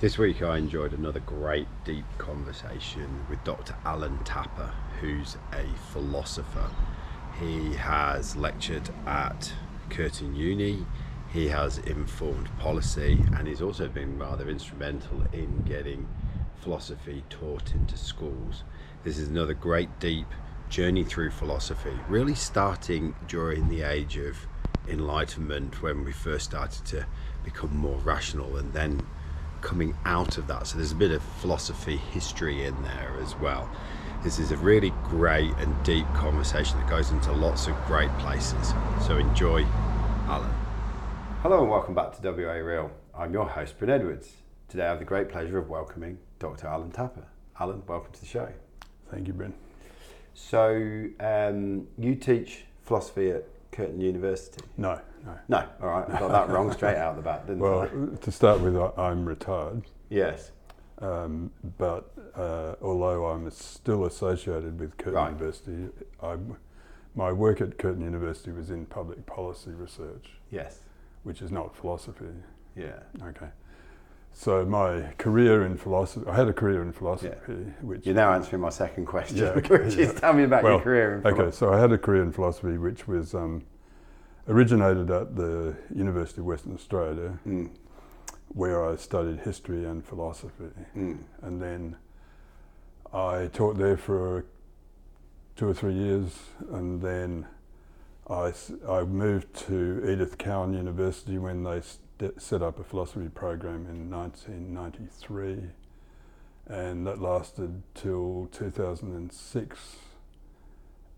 This week I enjoyed another great deep conversation with Dr. Alan Tapper, who's a philosopher. He has lectured at Curtin Uni, he has informed policy, and he's also been rather instrumental in getting philosophy taught into schools. This is another great deep journey through philosophy, really starting during the age of enlightenment when we first started to become more rational and then coming out of that. So there's a bit of philosophy history in there as well. This is a really great and deep conversation that goes into lots of great places. So enjoy, Alan. Hello and welcome back to WA Real. I'm your host, Bryn Edwards. Today I have the great pleasure of welcoming Dr. Alan Tapper. Alan, welcome to the show. Thank you, Bryn. So um, you teach philosophy at Curtin University? No, no. No, all right. I got that wrong straight out of the bat, didn't Well, I? to start with, I'm retired, Yes. um, but uh, although I'm still associated with Curtin Right. University, I, my work at Curtin University was in public policy research, Yes. which is not philosophy. Yeah. Okay. So my career in philosophy, I had a career in philosophy, which You're now answering my second question, Yeah, which is yeah. tell me about Well, your career in Okay, so I had a career in philosophy which was um, originated at the University of Western Australia, Mm, where I studied history and philosophy. mm, And then I taught there for two or three years, and then I, I moved to Edith Cowan University when they st- set up a philosophy program in 1993, and that lasted till 2006.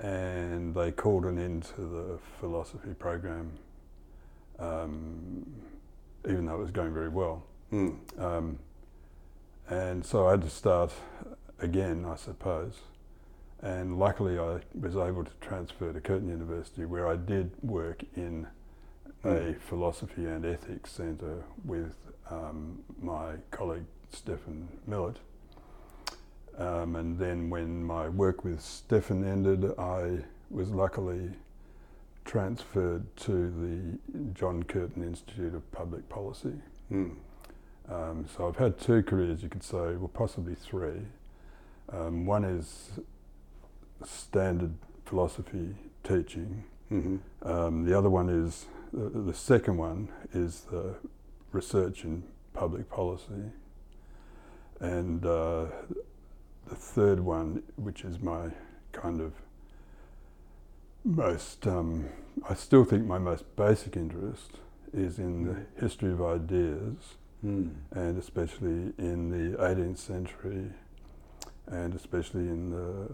And they called an end to the philosophy program, um, even though it was going very well. mm. Um, and so I had to start again, I suppose. And luckily, I was able to transfer to Curtin University, where I did work in a Mm. philosophy and ethics centre with um, my colleague Stefan Millett. Um, and then, when my work with Stefan ended, I was luckily transferred to the John Curtin Institute of Public Policy. Mm. Um, so I've had two careers, you could say, well, possibly three. Um, one is standard philosophy teaching. hmm Um, the other one is the, the second one is the research in public policy, and uh, the third one, which is my kind of most, um, I still think my most basic interest is in the history of ideas Mm. and especially in the 18th century, and especially in the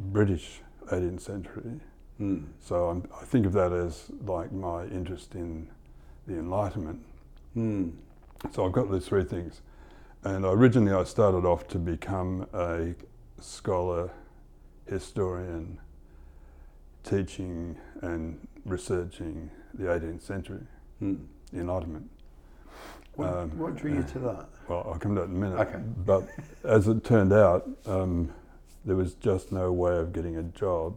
British 18th century. Mm. So I'm, I think of that as like my interest in the Enlightenment. Mm. So I've got those three things, and originally I started off to become a scholar, historian, teaching and researching the 18th century, Mm. the Enlightenment. What, Um, what drew you to that? Well, I'll come to that in a minute. Okay. But as it turned out, um, there was just no way of getting a job.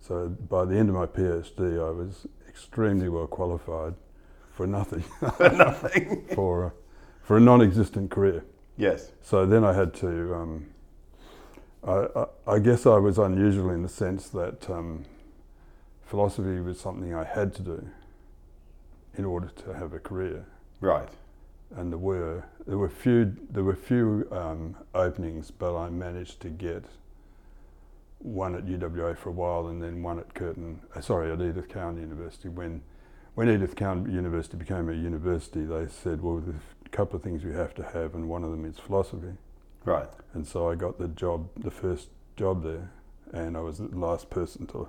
So by the end of my PhD, I was extremely well qualified for nothing, Nothing. for, for a non-existent career. Yes. So then I had to. Um, I, I, I guess I was unusual in the sense that um, philosophy was something I had to do in order to have a career Right. and there were there were few there were few um, openings, but I managed to get one at UWA for a while, and then one at Curtin. Uh, sorry, at Edith Cowan University. When when Edith Cowan University became a university, they said, "Well, couple of things we have to have, and one of them is philosophy." Right. And so I got the job, the first job there, and I was the last person to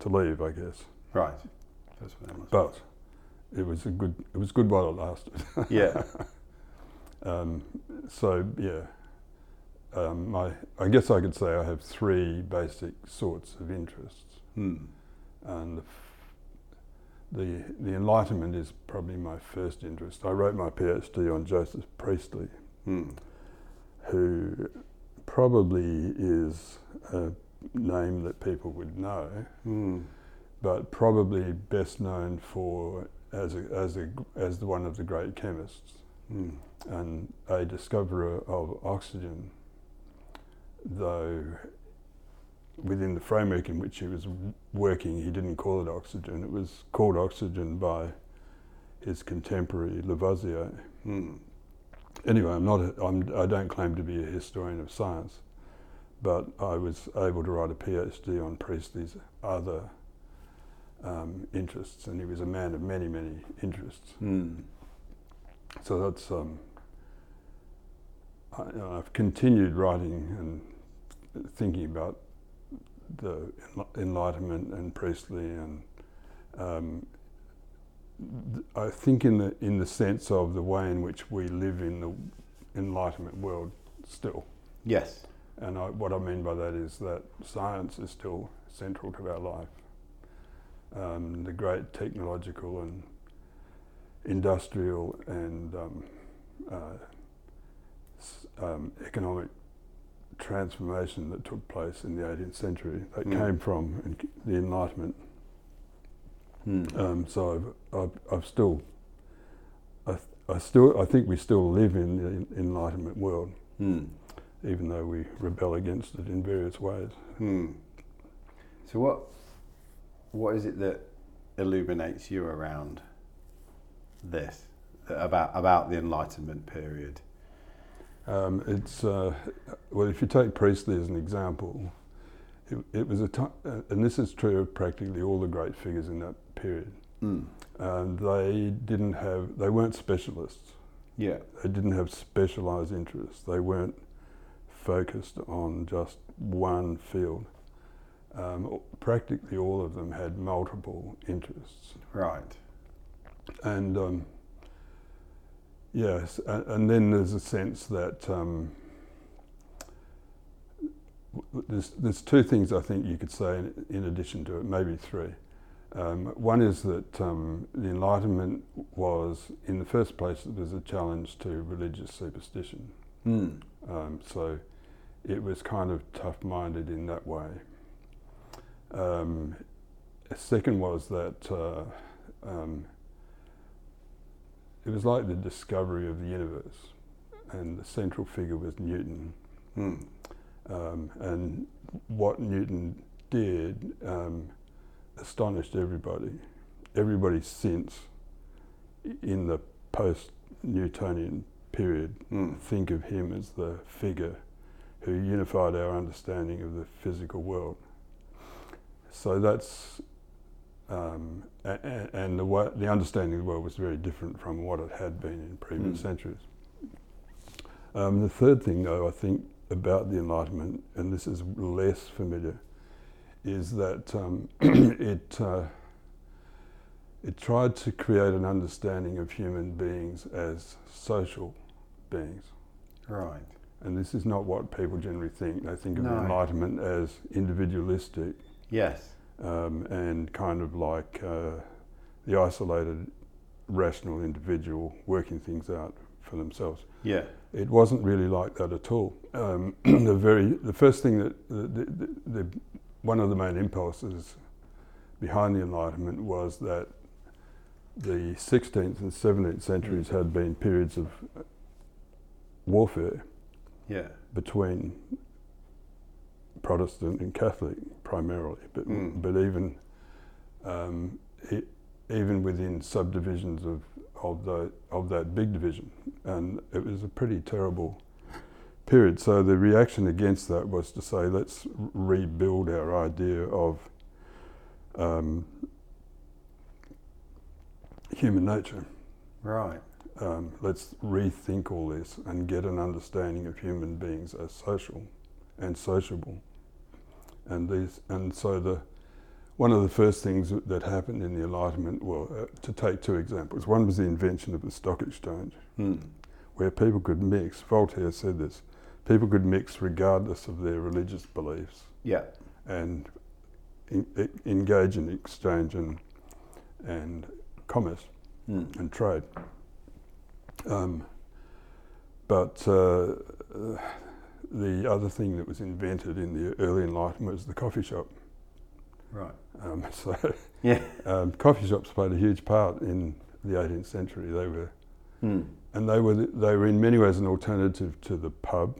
to leave, I guess. Right. That's what that must But it was a good it was good while it lasted. Yeah. Um, so yeah, um, my I guess I could say I have three basic sorts of interests, Mm. and the, the the Enlightenment is probably my first interest. I wrote my PhD on Joseph Priestley, Mm. who probably is a name that people would know, Mm. but probably best known for as a, as a, as the one of the great chemists. Mm. and a discoverer of oxygen, though within the framework in which he was working, he didn't call it oxygen. It was called oxygen by his contemporary Lavoisier. Mm. Anyway, I'm not. A, I'm, I don't claim to be a historian of science, but I was able to write a PhD on Priestley's other um, interests, and he was a man of many, many interests. Mm. So that's. Um, I, I've continued writing and thinking about the Enlightenment and Priestley, and um, I think in the in the sense of the way in which we live in the Enlightenment world still. Yes. And I, what I mean by that is that science is still central to our life. Um, the great technological and industrial and um, uh, um, economic transformation that took place in the 18th century that Mm. came from the Enlightenment. Mm. Um, so I've, I've, I've still, I, th- I still, I think we still live in the en- Enlightenment world, Mm. even though we rebel against it in various ways. Hmm. So what what is it that illuminates you around this about about the Enlightenment period? Um, it's uh, well, if you take Priestley as an example, it, it was a time, uh, and this is true of practically all the great figures in that period. Mm. Um, they didn't have, they weren't specialists. Yeah. They didn't have specialised interests. They weren't focused on just one field. Um, practically all of them had multiple interests. Right. And um, yes, and, then there's a sense that um, there's, there's two things I think you could say in, in addition to it, maybe three. Um, one is that um, the Enlightenment was, in the first place, it was a challenge to religious superstition. Mm. Um, so it was kind of tough minded in that way. Um, second was that uh, um, it was like the discovery of the universe, and the central figure was Newton. Mm. Um, and what Newton did um, astonished everybody. Everybody since, in the post Newtonian period, Mm. think of him as the figure who unified our understanding of the physical world. So that's, um, and the, the understanding of the world was very different from what it had been in previous Mm. centuries. Um, the third thing, though, I think about the Enlightenment, and this is less familiar, is that um, it uh, it tried to create an understanding of human beings as social beings. Right. And this is not what people generally think. They think of the Enlightenment as individualistic Yes. Um, and kind of like uh, the isolated, rational individual working things out for themselves. Yeah. It wasn't really like that at all. Um, the very the first thing that the, the, the, the one of the main impulses behind the Enlightenment was that the 16th and 17th centuries had been periods of warfare Yeah. between Protestant and Catholic primarily, but Mm. but even um, e even within subdivisions of of the of that big division, and it was a pretty terrible period. So the reaction against that was to say, let's rebuild our idea of um, human nature. Right. Um, let's rethink all this and get an understanding of human beings as social and sociable. And these, and so the one of the first things that happened in the Enlightenment, well, uh, to take two examples. One was the invention of the stock exchange, Mm. where people could mix. Voltaire said this: people could mix regardless of their religious beliefs Yeah. and in, e- engage in exchange and and commerce Mm. and trade. Um, but uh, the other thing that was invented in the early Enlightenment was the coffee shop. Right. Um, so Yeah. um, coffee shops played a huge part in the 18th century. They were Mm. and they were they were in many ways an alternative to the pub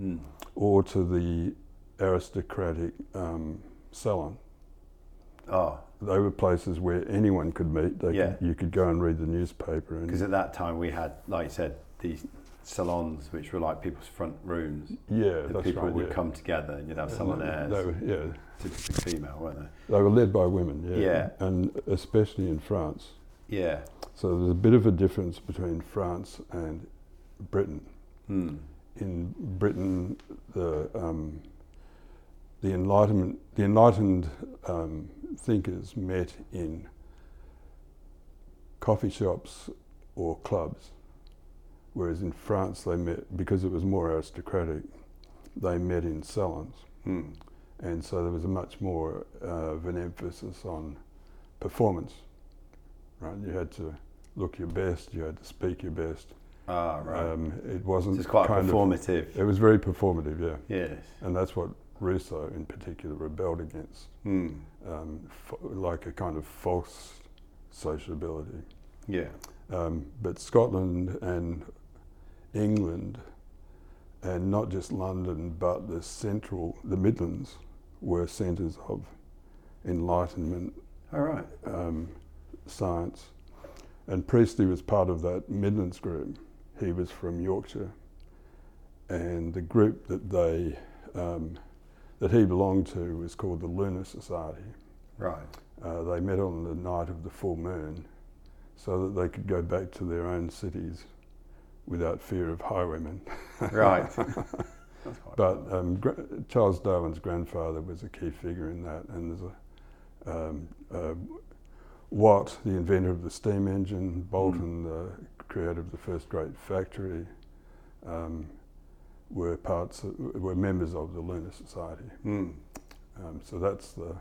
Mm. or to the aristocratic um, salon. Oh, They were places where anyone could meet. They Yeah. could, you could go and read the newspaper. Because at that time we had, like you said, these salons which were like people's front rooms. yeah, that's people right. would yeah. come together and you'd have someone there, They were, yeah, typically female, weren't they? they were led by women. Yeah, Yeah. and especially in France. Yeah. So there's a bit of a difference between France and Britain. Hmm. In Britain, the um, the enlightenment, the enlightened um, thinkers met in coffee shops or clubs, whereas in France they met because it was more aristocratic. They met in salons, Hmm. and so there was a much more uh, of an emphasis on performance. Right, you had to look your best, you had to speak your best. Ah, right. Um, it wasn't it's quite kind of performative. it was very performative, yeah, yes. and that's what Rousseau in particular rebelled against, Hmm. um, f- like a kind of false sociability. Yeah. Um, but Scotland and England, and not just London, but the central, the Midlands, were centres of enlightenment All right. um, science. And Priestley was part of that Midlands group. He was from Yorkshire, and the group that they um, that he belonged to was called the Lunar Society. Right. Uh, they met on the night of the full moon, so that they could go back to their own cities without fear of highwaymen. Right. But um, gra- Charles Darwin's grandfather was a key figure in that, and there's a um, uh, Watt, the inventor of the steam engine, Boulton, the creator of the first great factory, um, were parts of, were members of the Lunar Society. Um, so that's the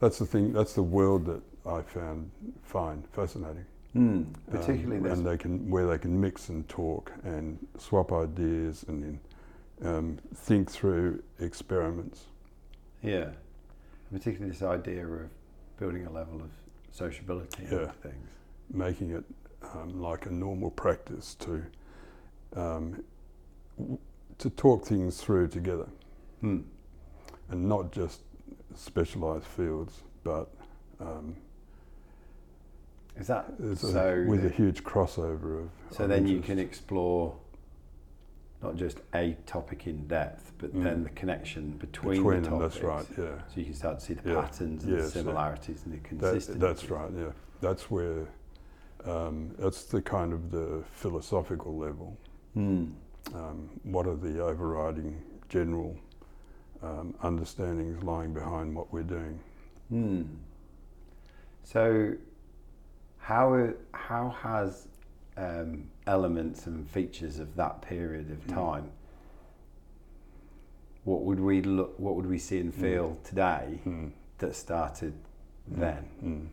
that's the thing. That's the world that I found fine, fascinating. Hmm. Particularly um, and they can where they can mix and talk and swap ideas and then, um, think through experiments. Yeah. Particularly this idea of building a level of sociability Yeah. into things. making it um, like a normal practice to um, w- to talk things through together, Hmm. and not just specialised fields, but um, Is that a- so? with the- a huge crossover of. so of then you can explore not just a topic in depth, but Mm. then the connection between, between the topics. That's right. Yeah. So you can start to see the Yeah. patterns and the Yes, yeah. similarities and the That, consistency. that's right. Yeah. That's where. Um, that's the kind of the philosophical level. Hmm. um, what are the overriding general um, understandings lying behind what we're doing. Hmm. So, how how has um, elements and features of that period of Mm. time? What would we look? What would we see and feel today Mm. that started then? Mm.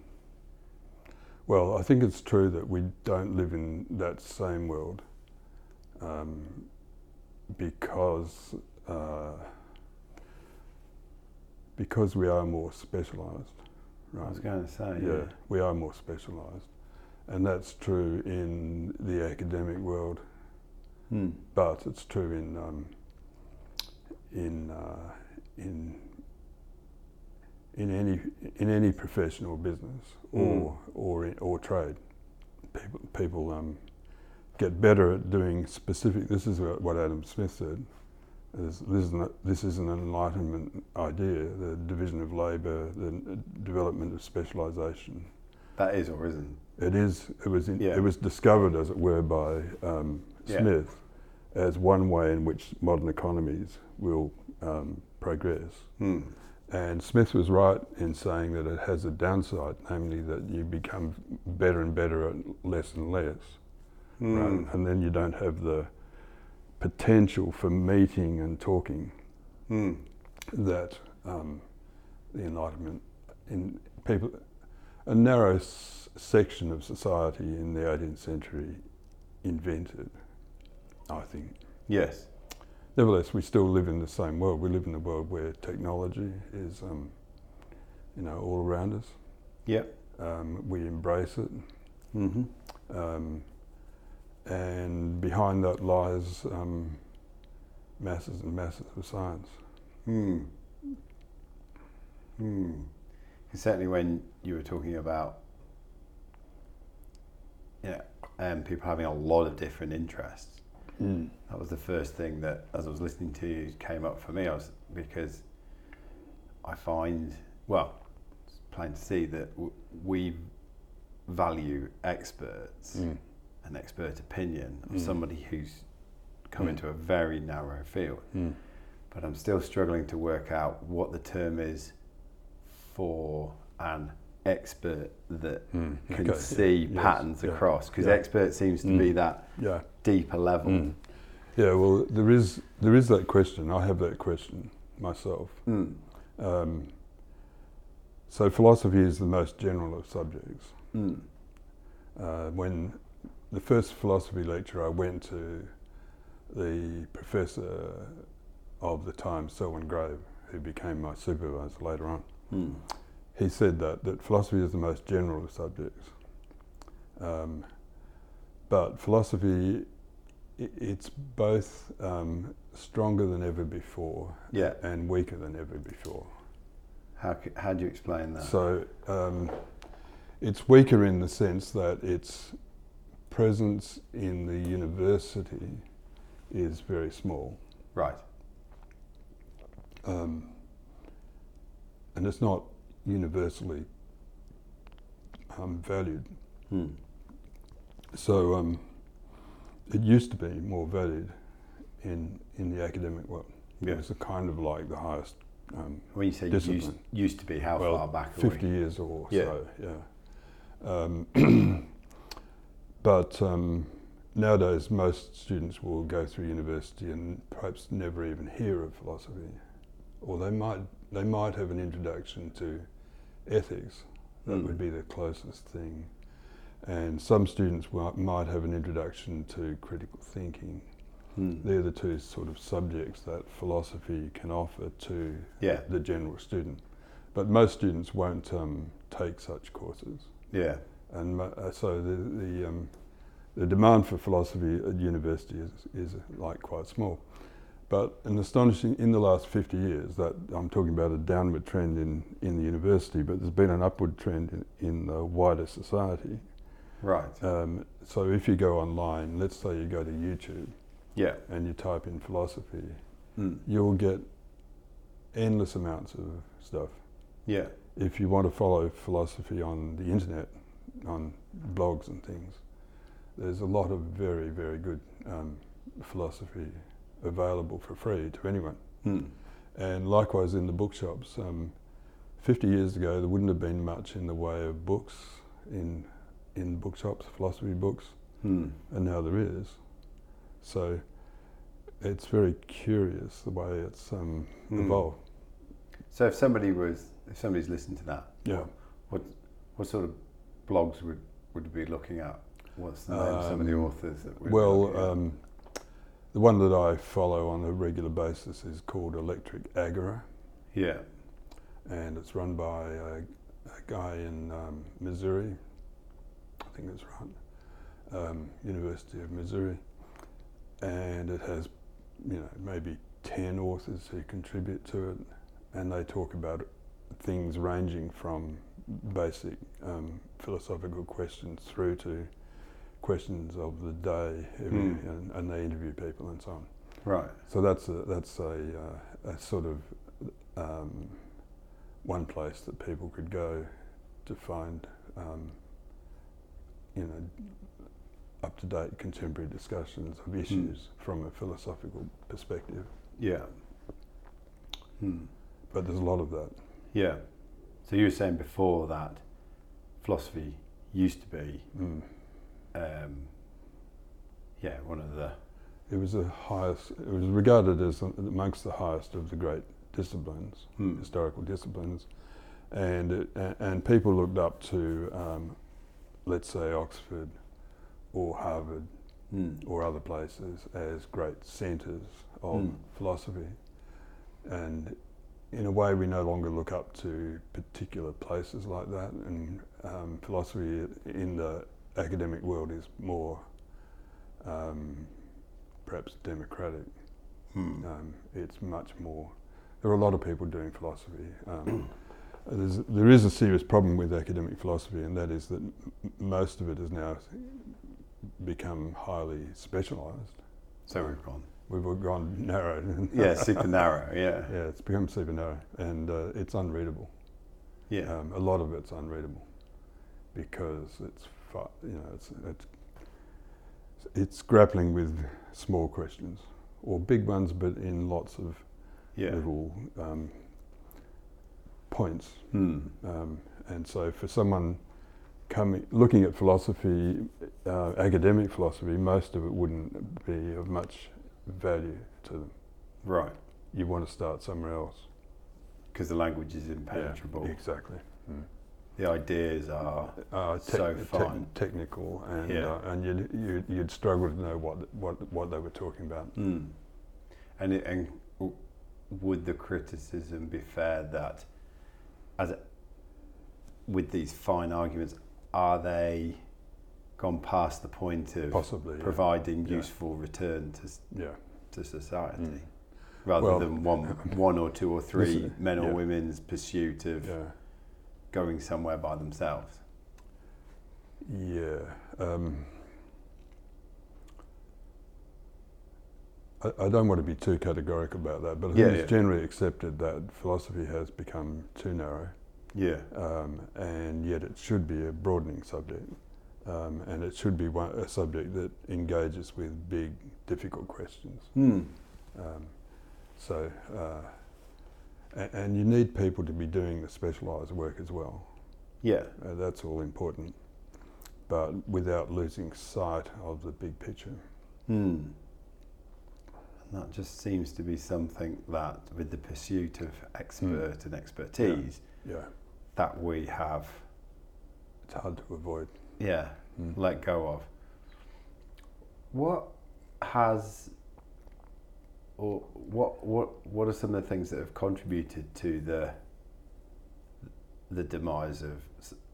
Well, I think it's true that we don't live in that same world um, because uh, because we are more specialised. I was going to say, yeah, we are more specialised, and that's true in the academic world. Hmm. but it's true in um, in uh, in in any in any professional business or or in, or trade. People people um, get better at doing specific. This is what Adam Smith said. This, this, is not, this is an enlightenment idea. The division of labour, the development of specialisation. That is or isn't. It is. It was. In, Yeah. It was discovered, as it were, by um, Yeah. Smith as one way in which modern economies will um, progress. Hmm. And Smith was right in saying that it has a downside, namely that you become better and better at less and less, Hmm. right? And then you don't have the potential for meeting and talking Hmm. that um, the Enlightenment in people, a narrow s- section of society in the 18th century invented, I think. Yes. Nevertheless, we still live in the same world. We live in a world where technology is, um, you know, all around us. Yep. Um, we embrace it, Mm-hmm. And behind that lies um, masses and masses of science. Hmm. Hmm. Certainly, when you were talking about, yeah, um, people having a lot of different interests, Mm. that was the first thing that, as I was listening to you, came up for me. I was because I find, well, it's plain to see that w- we value experts Mm. And expert opinion of Mm. somebody who's come Mm. into a very narrow field. Mm. but I'm still struggling to work out what the term is for an expert that Mm. can Okay. see Yes. patterns Yeah. across. Because Yeah. expert seems to Mm. be that Yeah. deeper level. Mm. Yeah. Well, there is there is that question. I have that question myself. Mm. Um, so philosophy is the most general of subjects. Mm. Uh, when the first philosophy lecture I went to, the professor of the time, Selwyn Grave, who became my supervisor later on, Mm. he said that, that philosophy is the most general of subjects. Um, but philosophy, it's both um, stronger than ever before Yeah. and weaker than ever before. How, how do you explain that? So um, it's weaker in the sense that its presence in the university is very small. right. Um, and it's not universally um, valued. Mm. So um, it used to be more valued in in the academic world. Yeah. It was a kind of like the highest, um, When you say used, Discipline. used to be, how well, far back are 50 we? years or Yeah. so. Yeah. Um, but um, nowadays, most students will go through university and perhaps never even hear of philosophy, or they might they might have an introduction to ethics. That Mm. would be the closest thing. And some students might have an introduction to critical thinking. Mm. They're the two sort of subjects that philosophy can offer to Yeah. the general student. But most students won't um, take such courses. Yeah. And uh, so the, the, um, the demand for philosophy at university is, is like quite small. But an astonishing, in the last 50 years, that I'm talking about a downward trend in, in the university, but there's been an upward trend in, in the wider society. Right. Um, so if you go online, let's say you go to YouTube yeah. and you type in philosophy, Mm. you'll get endless amounts of stuff. Yeah. If you want to follow philosophy on the internet, on blogs and things, there's a lot of very, very good um, philosophy available for free to anyone. Mm. And likewise in the bookshops, um, 50 years ago there wouldn't have been much in the way of books in in bookshops, philosophy books, Mm. and now there is. So it's very curious the way it's um, Mm. evolved. So if somebody was, if somebody's listened to that, Yeah. what, what sort of blogs would would be looking at? What's the name of some of the Um, authors that we're Well, um, the one that I follow on a regular basis is called Electric Agora, yeah. and it's run by a, a guy in um, Missouri. I think that's right, um, University of Missouri, and it has, you know, maybe ten authors who contribute to it, and they talk about things ranging from basic um, philosophical questions through to questions of the day, every, Mm. and, and they interview people and so on. Right. So that's a that's a, uh, a sort of um, one place that people could go to find um, you know up to date contemporary discussions of issues from a philosophical perspective. Yeah. Hmm. But there's a lot of that. Yeah. So you were saying before that philosophy used to be, Mm. um, yeah, one of the It was the highest. It was regarded as amongst the highest of the great disciplines. hmm. historical disciplines, and it, and people looked up to, um, let's say Oxford, or Harvard, Hmm. or other places as great centres of Mm. philosophy, and in a way we no longer look up to particular places like that, and um, philosophy in the academic world is more um, perhaps democratic. Hmm. Um, it's much more. There are a lot of people doing philosophy. Um, there's, there is a serious problem with academic philosophy, and that is that m- most of it has now become highly specialised. So we've gone. We've all gone narrow. Yeah, super narrow. Yeah. yeah, it's become super narrow, and uh, it's unreadable. Yeah. Um, a lot of it's unreadable because it's you know it's it's it's grappling with small questions or big ones, but in lots of yeah. little um, points. Hmm. Um, and so, for someone coming looking at philosophy, uh, academic philosophy, most of it wouldn't be of much value to them. Right. You want to start somewhere else. Because the language is impenetrable. Yeah, exactly. Mm. The ideas are. Uh, So fine. technical, and Yeah. uh, and you'd, you'd you'd struggle to know what what what they were talking about. Hmm. And it, and would the criticism be fair that, as a, with these fine arguments, are they gone past the point of Possibly, providing Yeah. useful return to yeah. to society, Mm. rather Well- than one one or two or three men or yeah. women's pursuit of Yeah. going somewhere by themselves? Yeah. Um, I, I don't want to be too categorical about that, but I think Yeah, it's yeah. generally accepted that philosophy has become too narrow, Yeah. um, and yet it should be a broadening subject, um, and it should be one, a subject that engages with big, difficult questions. Hmm. Um, so, uh, and, and you need people to be doing the specialised work as well. Yeah. Uh, that's all important, but without losing sight of the big picture. Hmm. And that just seems to be something that, with the pursuit of expert and expertise, Yeah, that we have, it's hard to avoid. Yeah, Mm. let go of. What has, or what what what are some of the things that have contributed to the the demise of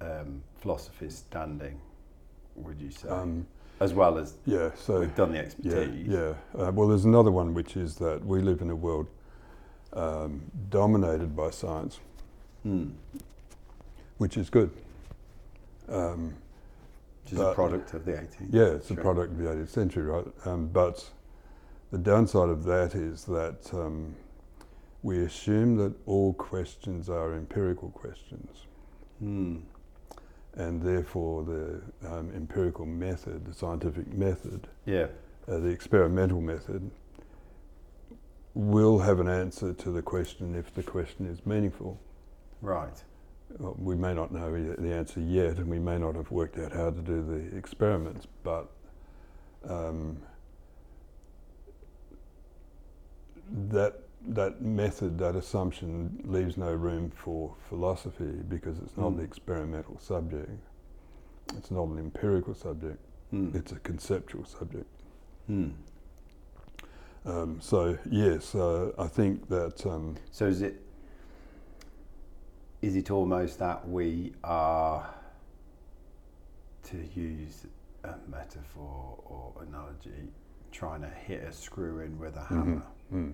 um, philosophy's standing? Would you say, Um, as well as yeah, so we've done the yeah, expertise? yeah. Uh, well, there's another one which is that we live in a world um, dominated by science, Hmm. which is good. Um, Which is a product of the 18th. Yeah, it's a product of the 18th century, right? Um, but the downside of that is that um, we assume that all questions are empirical questions, Hmm. and therefore the um, empirical method, the scientific method, Yeah. uh, the experimental method, will have an answer to the question if the question is meaningful. Right. We may not know the answer yet, and we may not have worked out how to do the experiments, but um, that that method, that assumption, leaves no room for philosophy because it's not Mm. the experimental subject. It's not an empirical subject. Hmm. It's a conceptual subject. Hmm. Um, so yes, uh, I think that um, So is it is it almost that we are to use a metaphor or analogy trying to hit a screw in with a hammer? mm,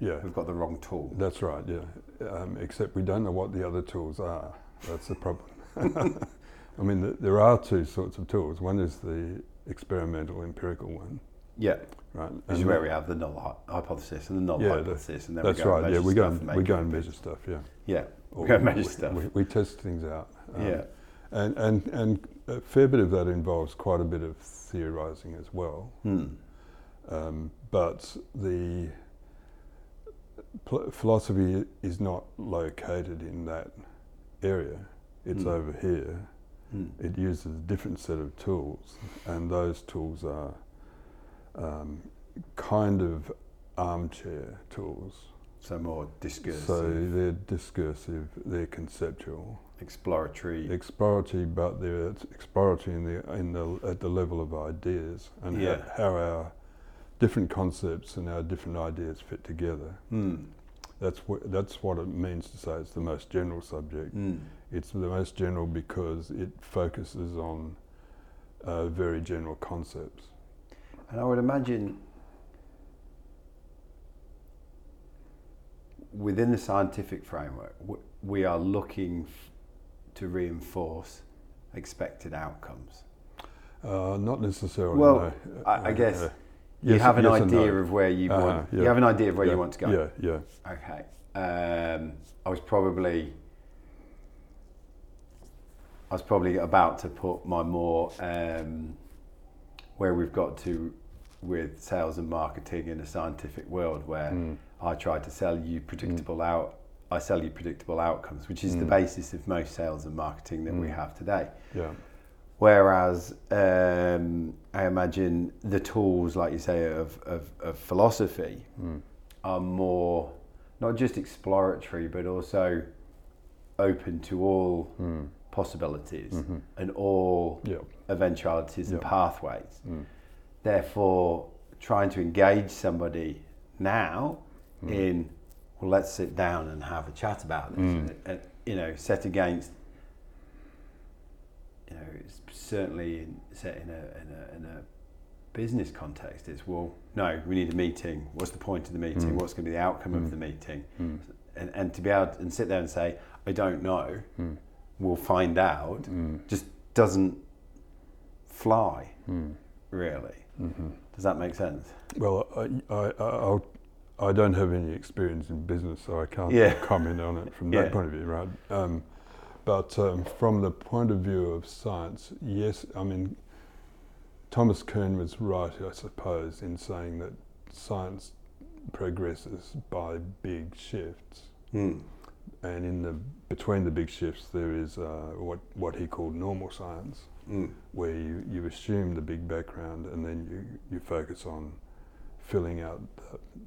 yeah, We've got the wrong tool. That's right, yeah. Um, except we don't know what the other tools are. That's the problem. I mean, th- there are two sorts of tools. One is the experimental, empirical one, Yeah. right? This is where we have the null hypothesis and the null Yeah, the- hypothesis, and then that's we go right. And Yeah, measure we go stuff and we go and measure stuff. Yeah, Yeah. Or go and we, stuff. We, we test things out. Um, yeah. and and and a fair bit of that involves quite a bit of theorising as well. Hmm. Um, but the pl- philosophy is not located in that area. It's Hmm. over here. Hmm. It uses a different set of tools, and those tools are um, kind of armchair tools. So more discursive, So they're discursive, they're conceptual, exploratory. exploratory, but they're exploratory in the in the at the level of ideas and Yeah. how, how our different concepts and our different ideas fit together. Hmm. That's what that's what it means to say it's the most general subject. Hmm. It's the most general because it focuses on uh, very general concepts. And I would imagine within the scientific framework, we are looking to reinforce expected outcomes. Uh, not necessarily. Well, no. I- I Uh, guess uh, you yes- have an yes idea no. of where you Uh-huh, want. You have an idea of where yeah, you want to go. Yeah, yeah. Okay. Um, I was probably I was probably about to put my more um, where we've got to with sales and marketing in a scientific world where Mm. I try to sell you predictable out I sell you predictable outcomes, which is the Mm. basis of most sales and marketing that we Mm. have today. Yeah. Whereas um, I imagine the tools, like you say, of, of, of philosophy Mm. are more not just exploratory but also open to all Mm. possibilities Mhm. and all eventualities and pathways. Mm. Therefore, trying to engage somebody now Mm. In, well, let's sit down and have a chat about this, Mm. and, and, you know, set against, you know, it's certainly in, set in a, in a in a business context. It's well, no, we need a meeting. What's the point of the meeting? Mm. What's going to be the outcome of Mm. the meeting? Mm. And, and to be able to, and sit there and say, I don't know, Mm. we'll find out, Mm. just doesn't fly Mm. really. Mhm. Does that make sense? Well, I, I, I, I'll, I don't have any experience in business, so I can't Yeah. comment on it from Yeah. that point of view, right? Um, but um, from the point of view of science, yes, I mean, Thomas Kuhn was right, I suppose, in saying that science progresses by big shifts. Mm. And in the between the big shifts, there is uh, what what he called normal science, Mm. where you, you assume the big background and then you, you focus on filling out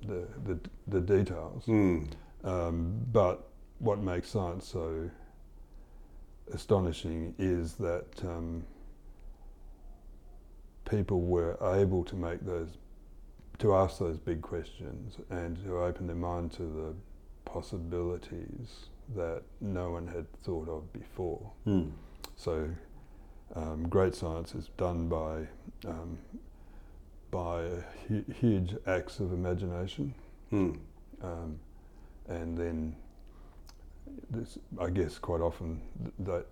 the, the, the, the details. Mm. Um, but what makes science so astonishing is that um, people were able to make those, to ask those big questions and to open their mind to the possibilities that no one had thought of before. Mm. So, um, great science is done by um, by hu- huge acts of imagination, Mm. um, and then this, I guess quite often th- that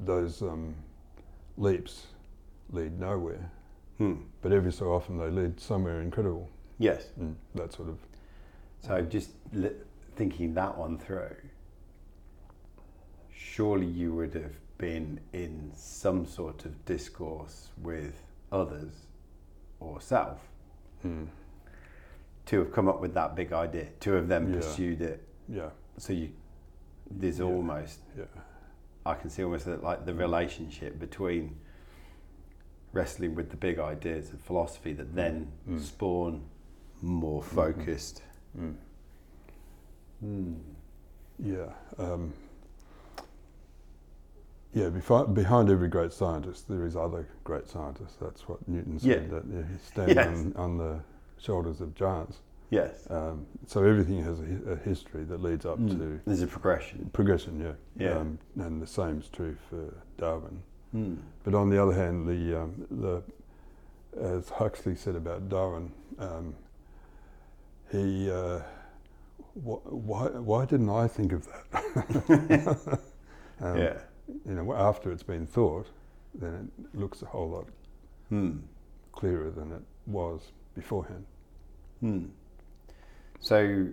those um, leaps lead nowhere, Mm. but every so often they lead somewhere incredible. Yes. Mm, that sort of So just li- thinking that one through, surely you would have been in some sort of discourse with others or self mm, to have come up with that big idea, to have then Yeah. pursued it. yeah, So you, there's Yeah. almost, yeah, I can see almost that, like the relationship between wrestling with the big ideas of philosophy that then Mm. spawn more Mhm. focused. mm, Mm. yeah. Um, yeah, behind every great scientist, there is other great scientists. That's what Newton said. Yeah. That yeah, he's standing Yes. on, on the shoulders of giants. Yes. Um, so everything has a, a history that leads up Mm. to There's a progression. progression. Yeah. Yeah. Um, and the same is true for Darwin. Mm. But on the other hand, the um, the as Huxley said about Darwin, um, he uh, wh- why why didn't I think of that? um, yeah. You know, after it's been thought, then it looks a whole lot Hmm. clearer than it was beforehand. Hmm. So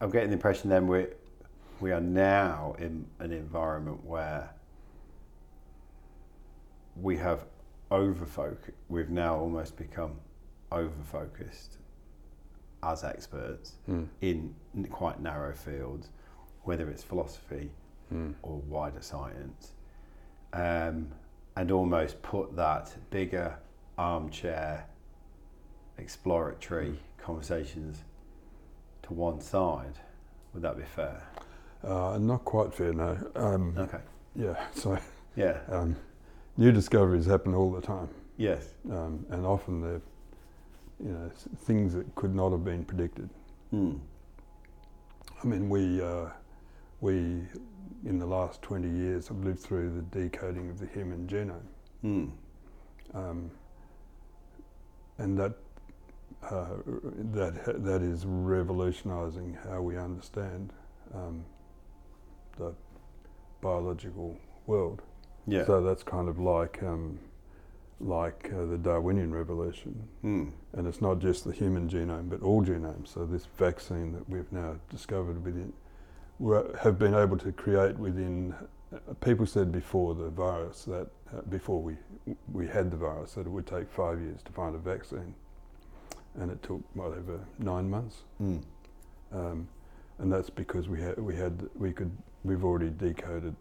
I'm getting the impression then we we are now in an environment where we have overfocus. We've now almost become overfocused as experts Mm. in quite narrow fields, whether it's philosophy Mm. or wider science, um, and almost put that bigger armchair exploratory conversations to one side. Would that be fair? Uh, not quite fair, no. Um, Okay. yeah, so Yeah. um, new discoveries happen all the time, Yes. um, and often they're you know things that could not have been predicted. Hmm. I mean, we uh, we in the last 20 years have lived through the decoding of the human genome, Hmm. um, and that uh, that that is revolutionising how we understand um, the biological world. Yeah. So that's kind of like um, like uh, the Darwinian revolution, Mm. and it's not just the human genome, but all genomes. So this vaccine that we've now discovered within, we have been able to create within. Uh, people said before the virus that uh, before we we had the virus that it would take five years to find a vaccine, and it took whatever nine months. Mm. Um, and that's because we had we had we could we've already decoded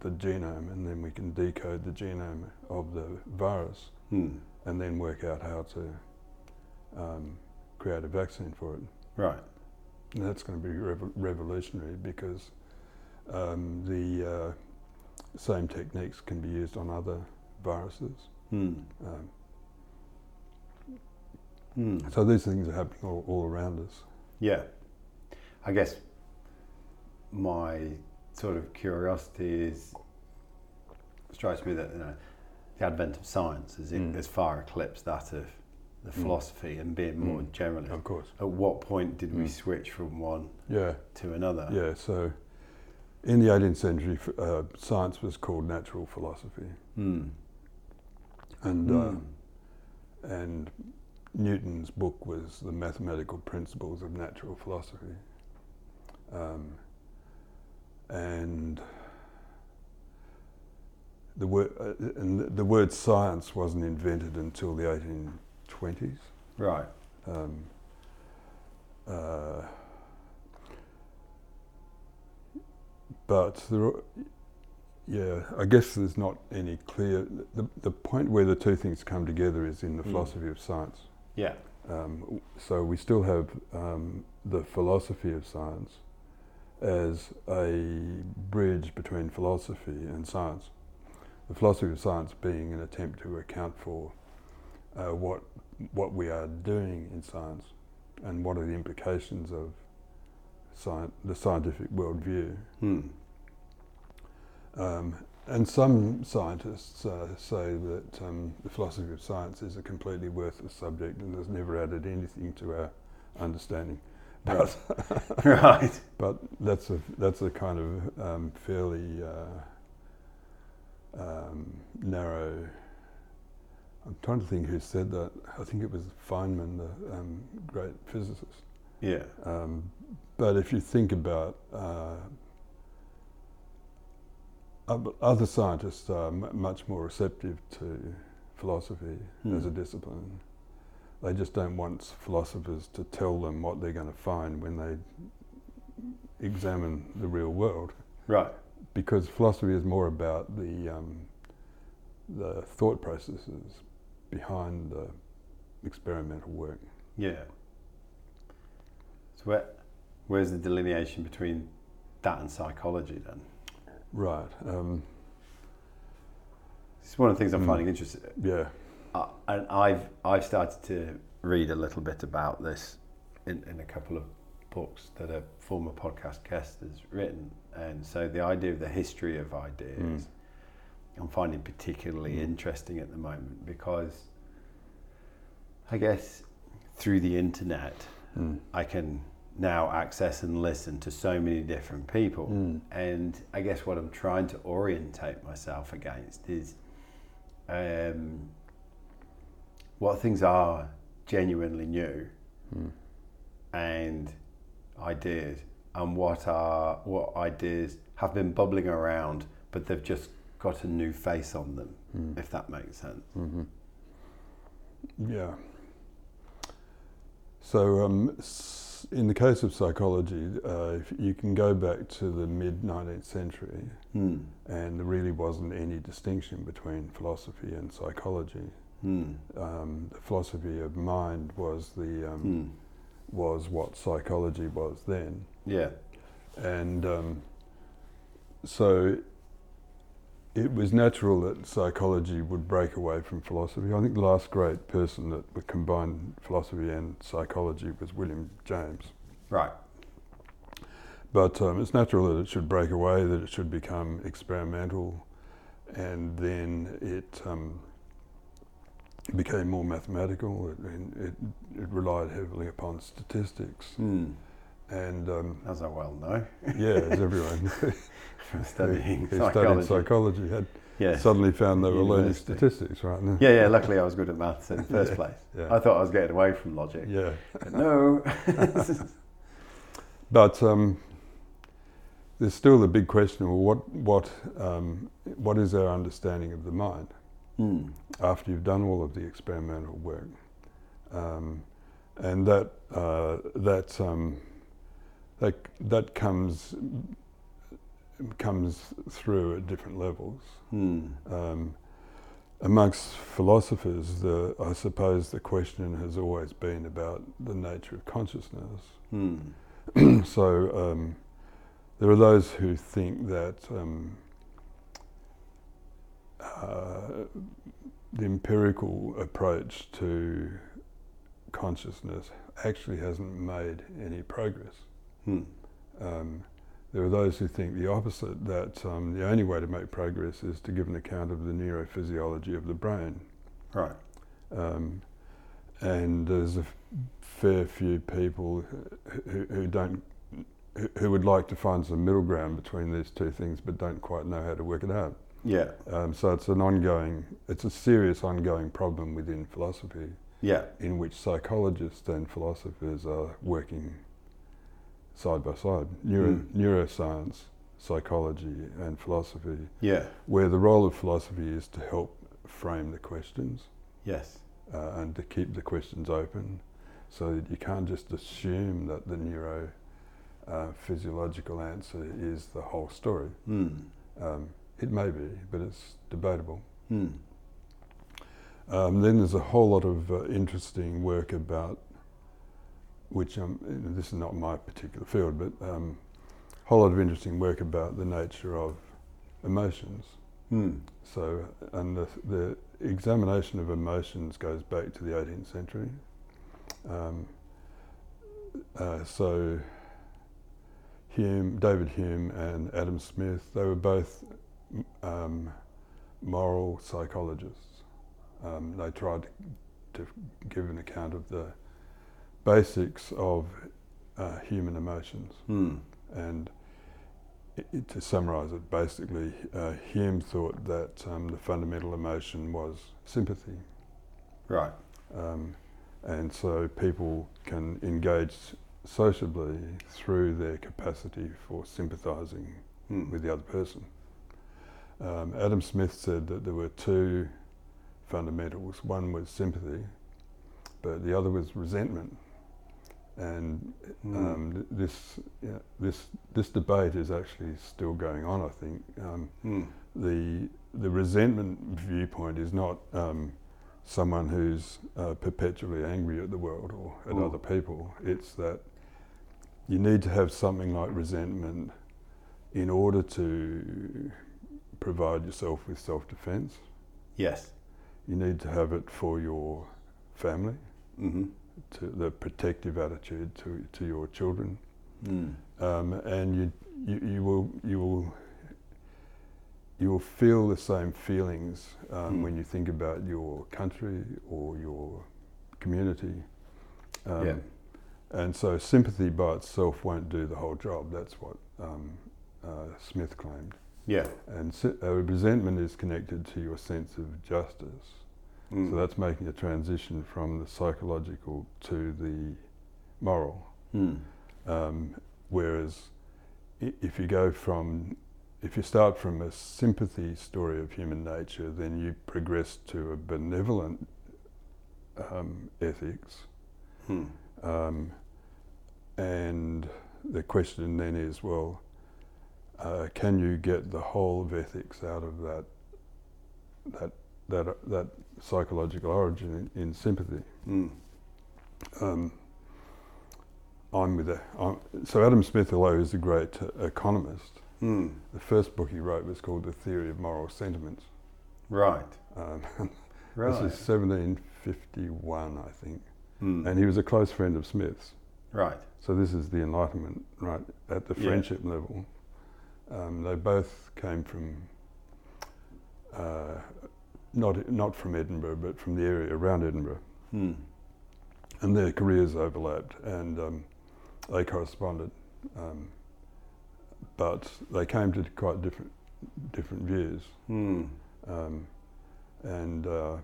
the genome, and then we can decode the genome of the virus, Mm. and then work out how to um, create a vaccine for it. Right. And that's going to be rev- revolutionary because um, the uh, same techniques can be used on other viruses. Mm. Um, Mm. so these things are happening all, all around us. Yeah. I guess my sort of curiosity is strikes me that you know the advent of science has, Mm. has far eclipsed that of the Mm. philosophy and being more Mm. generalist. Of course. At what point did we Mm. switch from one Yeah. to another? Yeah, so in the 18th century, uh, science was called natural philosophy, Mm. and uh, Mm. and Newton's book was the mathematical principles of natural philosophy, um, and the word uh, and the- the word science wasn't invented until the 1820s. Right. Um, uh, but there, are- yeah, I guess there's not any clear. The, the point where the two things come together is in the Mm. philosophy of science. Yeah. Um, so we still have um, the philosophy of science as a bridge between philosophy and science. The philosophy of science being an attempt to account for uh, what what we are doing in science and what are the implications of sci- the scientific worldview. Mm. Um, and some scientists uh, say that um, the philosophy of science is a completely worthless subject and has never added anything to our understanding. But, right. but that's a that's a kind of um, fairly uh, um, narrow. I'm trying to think who said that. I think it was Feynman, the um, great physicist. Yeah. Um, but if you think about uh, other scientists are m- much more receptive to philosophy as a discipline. They just don't want philosophers to tell them what they're going to find when they examine the real world, Right. because philosophy is more about the um, the thought processes behind the experimental work. Yeah. So where, where's the delineation between that and psychology then? Right. Um, It's one of the things I'm Mm. finding interesting. yeah. Uh, and I've I've started to read a little bit about this in, in a couple of books that a former podcast guest has written, and so the idea of the history of ideas, Mm. I'm finding particularly Mm. interesting at the moment because I guess through the internet Mm. I can now access and listen to so many different people. Mm. And I guess what I'm trying to orientate myself against is um, what things are genuinely new Mm. and ideas, and what are what ideas have been bubbling around, but they've just got a new face on them, Mm. if that makes sense. hmm Yeah. So, um, in the case of psychology, uh, if you can go back to the mid 19th century, Hmm. and there really wasn't any distinction between philosophy and psychology. Hmm. Um, the philosophy of mind was the um, Hmm. was what psychology was then, Yeah. and um, so it was natural that psychology would break away from philosophy. I think the last great person that would combine philosophy and psychology was William James. Right. But um, it's natural that it should break away, that it should become experimental, and then it um, became more mathematical. It, it, it relied heavily upon statistics, Hmm. And um, As I well know yeah, as everyone from studying who psychology. studied psychology had suddenly found they were learning statistics, right? now. Yeah, yeah. Luckily, I was good at maths in the first Yeah, place. yeah. I thought I was getting away from logic. Yeah, But no. but um, there's still the big question: well, what what um, what is our understanding of the mind Hmm. after you've done all of the experimental work? Um, and that uh, that um, that that comes comes through at different levels. Hmm. Um, amongst philosophers, the, I suppose the question has always been about the nature of consciousness. Hmm. so um, there are those who think that um, uh, the empirical approach to consciousness actually hasn't made any progress. Hmm. Um, there are those who think the opposite, that um, the only way to make progress is to give an account of the neurophysiology of the brain. Right. Um, and there's a fair few people who, who don't, who, who would like to find some middle ground between these two things, but don't quite know how to work it out. Yeah. Um, so it's an ongoing, it's a serious ongoing problem within philosophy, Yeah. in which psychologists and philosophers are working side by side. Neuro, Mm. Neuroscience, psychology, and philosophy, Yeah. where the role of philosophy is to help frame the questions Yes. uh, and to keep the questions open so that you can't just assume that the neuro uh, physiological answer is the whole story. Hmm. Um, it may be, but it's debatable. Hmm. Um, then there's a whole lot of uh, interesting work about, which um, this is not my particular field, but um, a whole lot of interesting work about the nature of emotions. Hmm. So, and the, the examination of emotions goes back to the 18th century. Um, uh, so, Hume, David Hume, and Adam Smith, they were both um, moral psychologists. Um, they tried to give an account of the basics of uh, human emotions. Hmm. And i i to summarise it, basically, uh, Hume thought that um, the fundamental emotion was sympathy. Right. Um, and so people can engage sociably through their capacity for sympathising Hmm. with the other person. Um, Adam Smith said that there were two fundamentals. One was sympathy, but the other was resentment. And Hmm. um, th- this, yeah, this, this debate is actually still going on. I think um, Hmm. the the resentment viewpoint is not um, someone who's uh, perpetually angry at the world or at Mm. other people. It's that you need to have something like resentment in order to provide yourself with self-defense. Yes. You need to have it for your family, Mm-hmm. To the protective attitude to, to your children, Hmm. um, and you, you you will you will you will feel the same feelings um, Mm. when you think about your country or your community. Um, Yeah. And so sympathy by itself won't do the whole job. That's what um, uh, Smith claimed. Yeah. And si- uh, resentment is connected to your sense of justice. Hmm. So that's making a transition from the psychological to the moral. Hmm. Um, whereas i- if you go from, if you start from a sympathy story of human nature, then you progress to a benevolent um, ethics. Hmm. Um, and the question then is, well, uh, can you get the whole of ethics out of that, that, that, that psychological origin in, in sympathy? Hmm. um, I'm with a, I'm, so Adam Smith, although he's a great uh, economist, Hmm. the first book he wrote was called The Theory of Moral Sentiments. Right. Um, Right. This is 1751, I think, Hmm. and he was a close friend of Smith's. Right. So this is the Enlightenment, right at the Yeah. friendship level. Um, they both came from uh, not not from Edinburgh, but from the area around Edinburgh, Hmm. and their careers overlapped, and um, they corresponded, um, but they came to quite different different views, Hmm. um, and uh,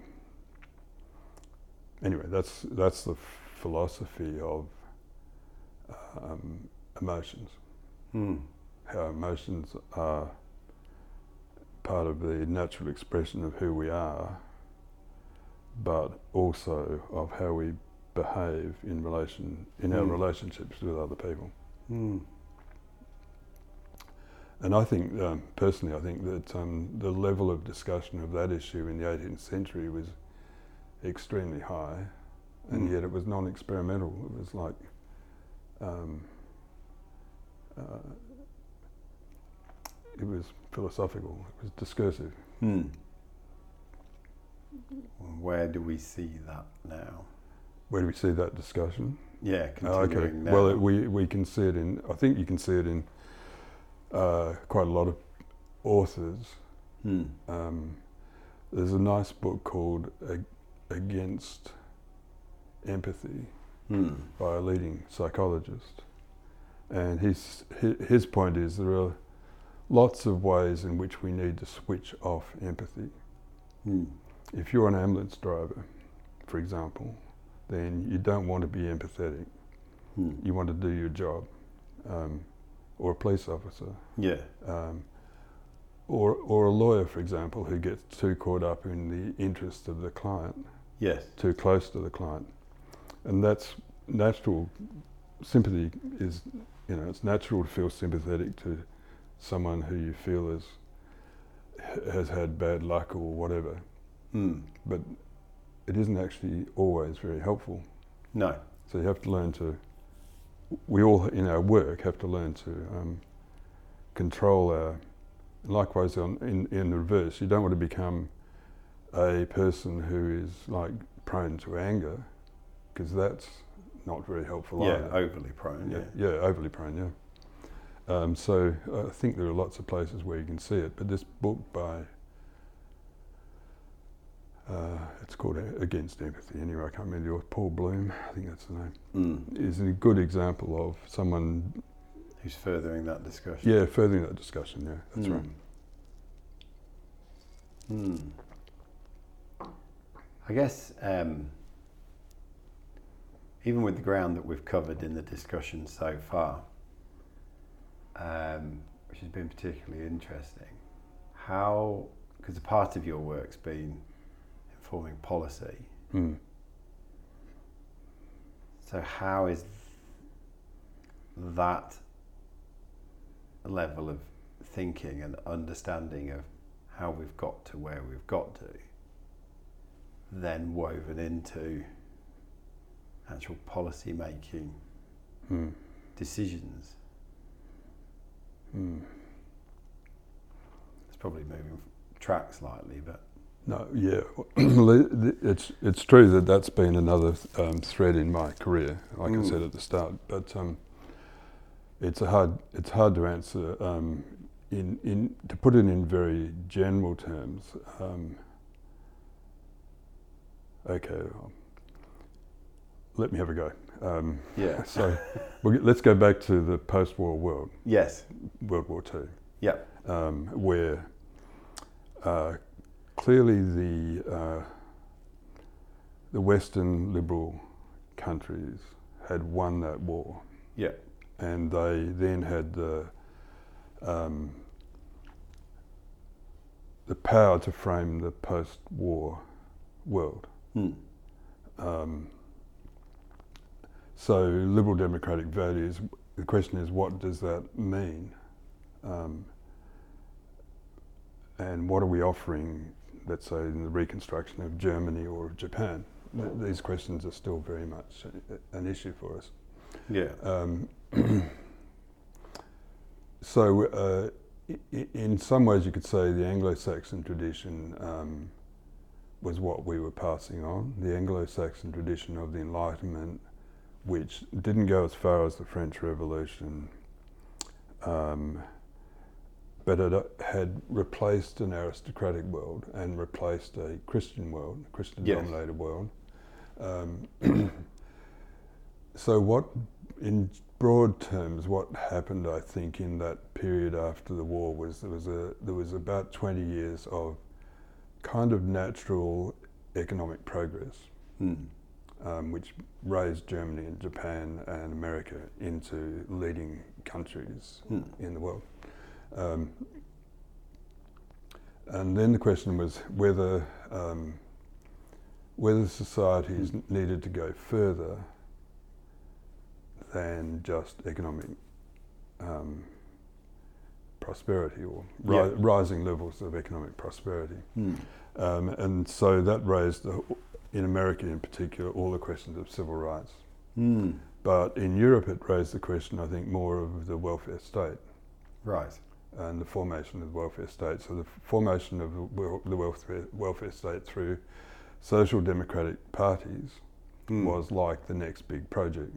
anyway, that's that's the philosophy of um, emotions. Hmm. How emotions are part of the natural expression of who we are, but also of how we behave in relation in our Mm. relationships with other people. Hmm. And I think, um, personally, I think that um, the level of discussion of that issue in the 18th century was extremely high, and Mm. yet it was non-experimental. It was like um, uh, it was philosophical. It was discursive. Hmm. Where do we see that now? Where do we see that discussion? Yeah, Oh, continuing now. Well, it, we we can see it in. I think you can see it in uh, quite a lot of authors. Hmm. Um, there's a nice book called Ag- Against Empathy Hmm. by a leading psychologist, and his his point is there are lots of ways in which we need to switch off empathy. Hmm. If you're an ambulance driver, for example, then you don't want to be empathetic. Hmm. You want to do your job, um, or a police officer, Yeah. um, or or a lawyer, for example, who gets too caught up in the interest of the client, Yes. too close to the client, and that's natural. Sympathy is, you know, it's natural to feel sympathetic to someone who you feel has has had bad luck or whatever, Hmm. but it isn't actually always very helpful. No. So you have to learn to. We all in our work have to learn to um, control our. Likewise, on, in in the reverse, you don't want to become a person who is like prone to anger, because that's not very helpful Yeah. either. Overly prone. yeah, Yeah. yeah, overly prone. Yeah. Um, so I think there are lots of places where you can see it, but this book by. Uh, it's called Against Empathy. Anyway, I can't remember the author, Paul Bloom. I think that's the name Hmm. is a good example of someone, Who's furthering that discussion? yeah, furthering that discussion. Yeah, that's Hmm. right. Hmm. I guess um, even with the ground that we've covered in the discussion so far, um, which has been particularly interesting, how because a part of your work's been informing policy. Mm. So how is that level of thinking and understanding of how we've got to where we've got to then woven into actual policy making Mm. decisions? Mm. It's probably moving track slightly, but No, yeah, it's it's true that that's been another um, thread in my career, like I Mm. said at the start. But um, it's a hard it's hard to answer. Um, in in to put it in very general terms. Um, okay, let me have a go. Um, yeah. so we'll let's go back to the post-war world, yes. World War Two. Yep. um, where uh, clearly the uh, the Western liberal countries had won that war, Yeah. and they then had the um, the power to frame the post-war world. Hmm. Um, so liberal democratic values. The question is, what does that mean? Um, and what are we offering, let's say, in the reconstruction of Germany or of Japan? Th- these questions are still very much an issue for us. Yeah. Um, so, uh, i- in some ways, you could say the Anglo-Saxon tradition um, was what we were passing on. The Anglo-Saxon tradition of the Enlightenment, which didn't go as far as the French Revolution, um, but it uh, had replaced an aristocratic world and replaced a Christian world, a Christian Yes. dominated world. Um, so, what, in broad terms, what happened, I think, in that period after the war was there was a there was about 20 years of kind of natural economic progress Hmm. Um, which raised Germany and Japan and America into leading countries Hmm. in the world. Um, and then the question was whether um, whether societies needed to go further than just economic um, prosperity or ri- Yeah. rising levels of economic prosperity. Hmm. Um, and so that raised, the, in America in particular, all the questions of civil rights. Hmm. But in Europe, it raised the question, I think, more of the welfare state Right. and the formation of the welfare state. So the formation of the welfare, welfare state through social democratic parties Hmm. was like the next big project.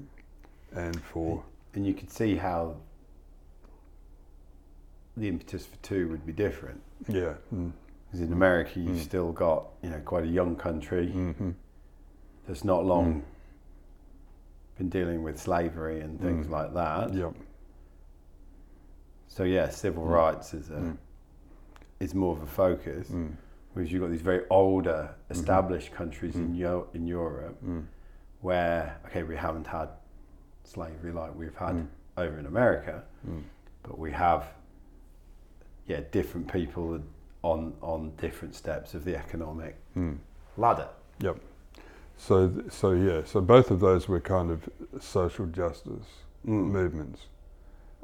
And for, And you could see how the impetus for two would be different. yeah, mm, Because in America, you've Mm. still got you know quite a young country hmm that's not long Mm. been dealing with slavery and things Mm. like that. yep, So yeah, civil Mm. rights is a Mm. is more of a focus. mm, Whereas you've got these very older, established countries in. Yo- in Europe where okay, we haven't had slavery like we've had over in America, but we have yeah different people on on different steps of the economic mm. ladder. Yep. So, so yeah, so both of those were kind of social justice Mm. movements,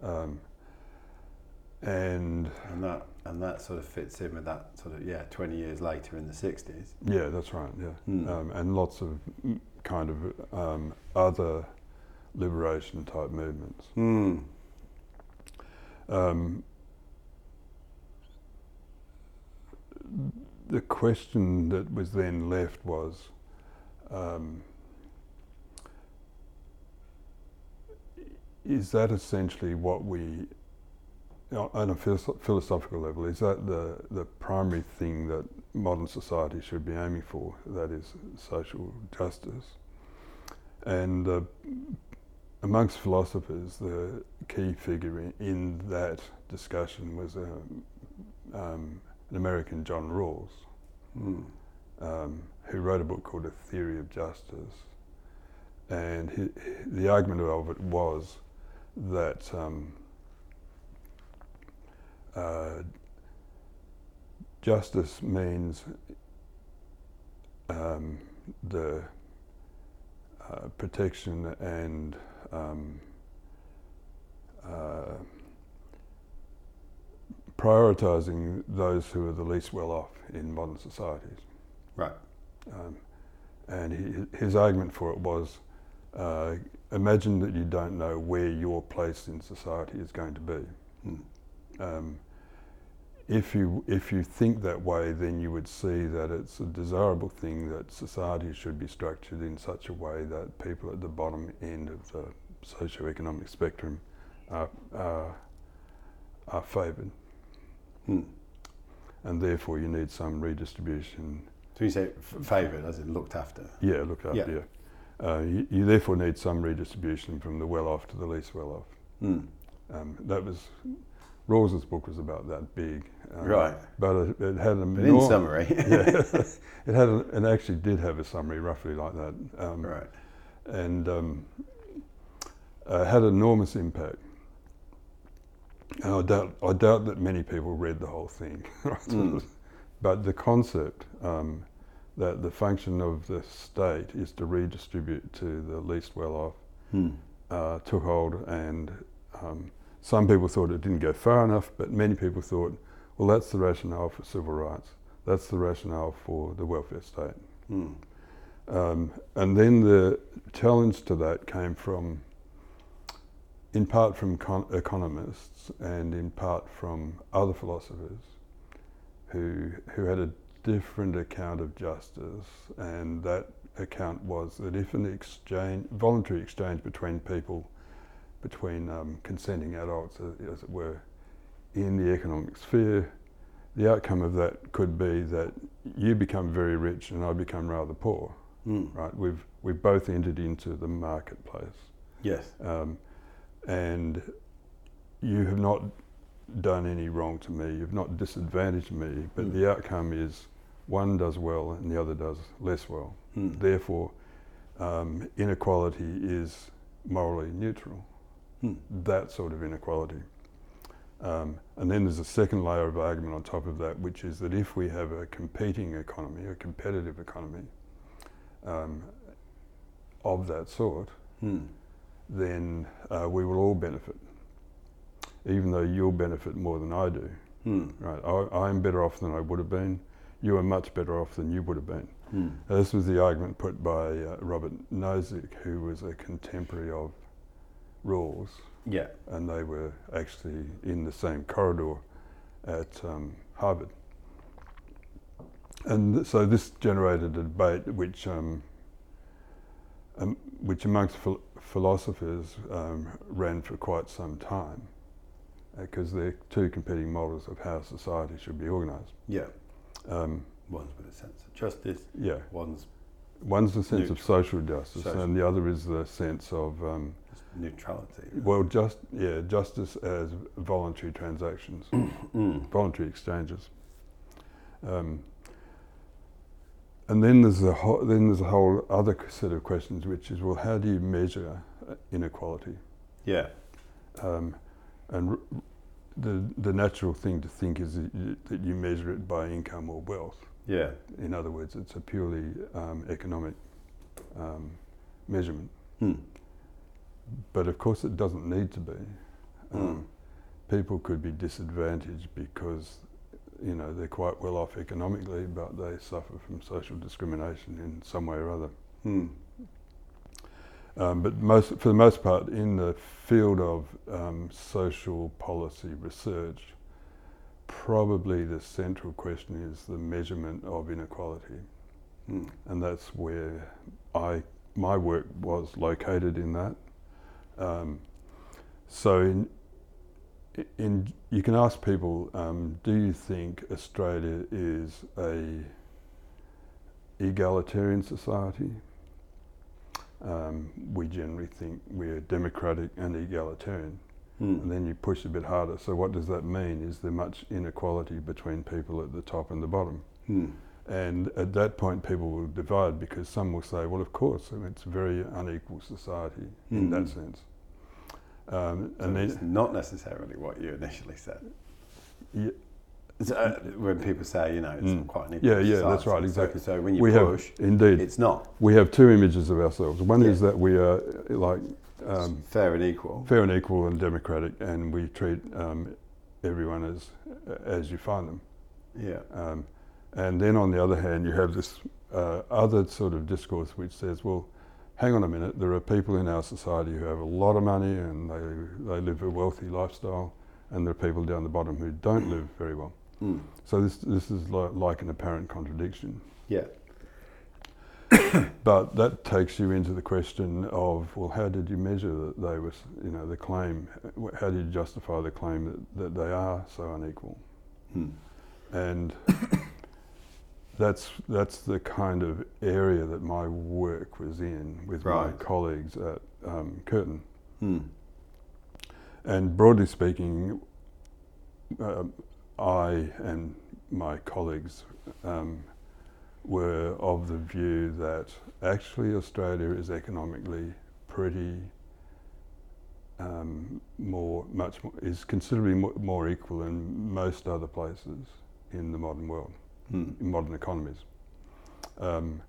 um, and And that and that sort of fits in with that sort of yeah twenty years later in the sixties. yeah, that's right, yeah, Mm. um, and lots of mm, kind of um, other liberation type movements. Mm. Um, the question that was then left was um, is that essentially what we on a philosophical level is that the the primary thing that modern society should be aiming for that is social justice? And uh, amongst philosophers the key figure in, in that discussion was a um, an American John Rawls Mm. um, who wrote a book called A Theory of Justice. And he, the argument of it was that um, uh, justice means um, the uh, protection and um, uh, prioritizing those who are the least well off in modern societies. Right. Um, and he, his argument for it was uh, imagine that you don't know where your place in society is going to be. Mm. Um, if you if you think that way, then you would see that it's a desirable thing that society should be structured in such a way that people at the bottom end of the socio-economic spectrum are are, are favoured, Mm. and therefore you need some redistribution So you say favoured, as in looked after. Yeah, looked after, Yeah. Yeah. Uh, you, you therefore need some redistribution from the well-off to the least well-off. Mm. Um, that was Rawls's book was about that big. Um, Right. But it, it had a But in summary, yeah, it had a, it actually did have a summary roughly like that, um, right. and um, uh, had enormous impact. And I doubt I doubt that many people read the whole thing. Mm. But the concept um, that the function of the state is to redistribute to the least well off Mm. uh, took hold, and um, some people thought it didn't go far enough, but many people thought, well, that's the rationale for civil rights. That's the rationale for the welfare state. Mm. Um, and then the challenge to that came from, in part from con- economists and in part from other philosophers who, who had a different account of justice. And that account was that if an exchange, voluntary exchange between people, between um, consenting adults, as, as it were, in the economic sphere, the outcome of that could be that you become very rich and I become rather poor. Mm. Right? We've we've both entered into the marketplace, Yes. um, and you have not done any wrong to me. You've not disadvantaged me, but Mm. the outcome is one does well and the other does less well. Mm. Therefore, um, inequality is morally neutral. Mm. That sort of inequality. Um, and then there's a second layer of argument on top of that, which is that if we have a competing economy, a competitive economy um, of that sort, Mm. Then uh, we will all benefit, even though you'll benefit more than I do. Mm. Right? I, I'm better off than I would have been. You are much better off than you would have been. Mm. This was the argument put by uh, Robert Nozick, who was a contemporary of Rawls, Yeah. and they were actually in the same corridor at um, Harvard. And th- so this generated a debate which, um, um, which amongst phil- philosophers um, ran for quite some time, because they're two competing models of how society should be organised. Yeah. Um, One's with a sense of justice. yeah, One's one's the sense of social justice, Social. and the other is the sense of um, neutrality. well, just yeah, justice as voluntary transactions, Mm. voluntary exchanges. Um, and then there's a whole, then there's a whole other set of questions, which is well, how do you measure uh, inequality? Yeah. Um, and r- the the natural thing to think is that you, that you measure it by income or wealth. Yeah. In other words, it's a purely um, economic um, measurement. Mm. But of course, it doesn't need to be. Mm. Um, People could be disadvantaged because, you know, they're quite well off economically, but they suffer from social discrimination in some way or other. Mm. Um, but most, for the most part, in the field of um, social policy research, probably the central question is the measurement of inequality. Mm. and that's where I my work was located in that. Um, so, in, in you can ask people, um, do you think Australia is a egalitarian society? Um, we generally think we're democratic and egalitarian, and Mm. then you push a bit harder. So, what does that mean? Is there much inequality between people at the top and the bottom? Mm. And at that point, people will divide because some will say, well, of course, I mean, it's a very unequal society in that Mhm. sense. Um, So and it's not necessarily what you initially said. Yeah. So, uh, when people say, you know, it's Mm. quite an Yeah, yeah, that's right, exactly. So, when you we push, have, indeed, it's not we have two images of ourselves. One is that we are like um, fair and equal. fair and equal and democratic, and we treat um, everyone as as you find them. Yeah. Um, and then on the other hand, you have this uh, other sort of discourse which says, well, hang on a minute, there are people in our society who have a lot of money and they, they live a wealthy lifestyle, and there are people down the bottom who don't live very well. Mm. So this, this is li- like an apparent contradiction. Yeah. But that takes you into the question of, well, how did you measure that they were, you know, the claim, how did you justify the claim that, that they are so unequal? Mm. and that's that's the kind of area that my work was in with my colleagues at um, Curtin. Mm. And broadly speaking, um I and my colleagues um, were of the view that actually Australia is economically pretty um, more, much more, is considerably more, more equal than most other places in the modern world Mm. in modern economies. Um,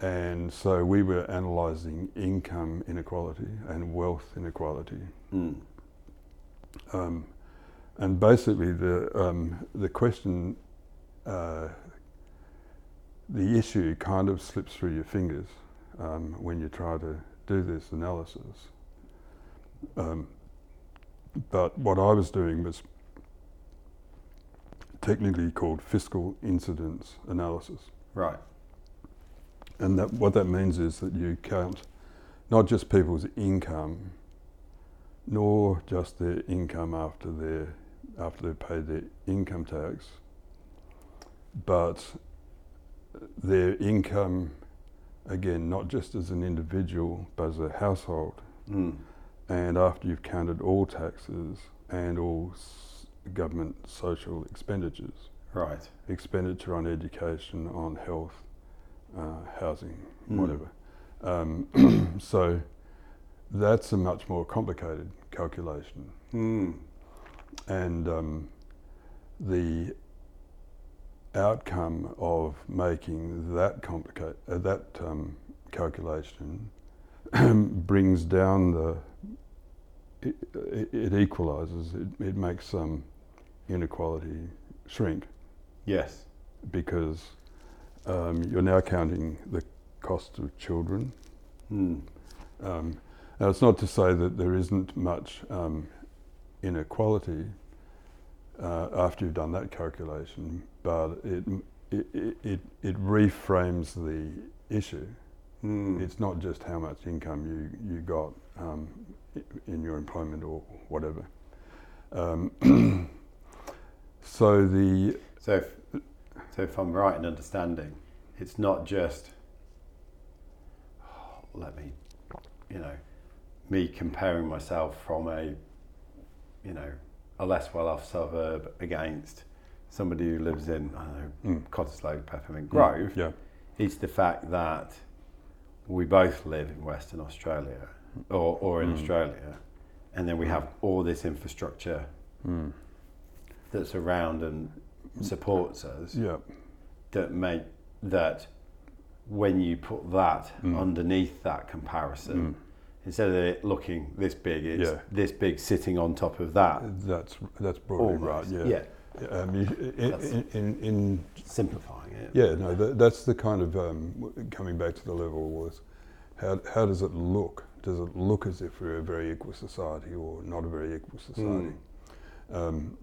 and so we were analysing income inequality and wealth inequality. Mm. Um, and basically, the, um, the question, uh, the issue kind of slips through your fingers um, when you try to do this analysis. Um, but what I was doing was technically called fiscal incidence analysis. Right. And that, what that means is that you count not just people's income, nor just their income after their after they've paid their income tax, but their income, again, not just as an individual, but as a household, Mm. and after you've counted all taxes and all government social expenditures, Right. expenditure on education, on health, uh, housing, Mm. whatever. Um, so that's a much more complicated calculation. Mm. And um, the outcome of making that complicate uh, that um, calculation brings down the it, it, it equalizes it, it makes some inequality shrink Yes. because um, you're now counting the cost of children Mm. um, now, it's not to say that there isn't much um, inequality uh, after you've done that calculation, but it, it, it, it reframes the issue. Mm. It's not just how much income you, you got um, in your employment or whatever. So the So, if, so if I'm right in understanding, it's not just let me, you know, me comparing myself from a, you know, a less well-off suburb against somebody who lives in I don't know mm, Cottesloe, Peppermint Grove. yeah, It's the fact that we both live in Western Australia or, or in Mm. Australia, and then we have all this infrastructure mm, that's around and supports us. yeah, that make that when you put that Mm. underneath that comparison, mm. instead of it looking this big, it's Yeah. this big sitting on top of that. that's that's broadly Almost. right. yeah. Um, you, in, in, in, in Simplifying it. Yeah, no, that, that's the kind of um, coming back to the level was how, how does it look? Does it look as if we're a very equal society or not a very equal society? Um,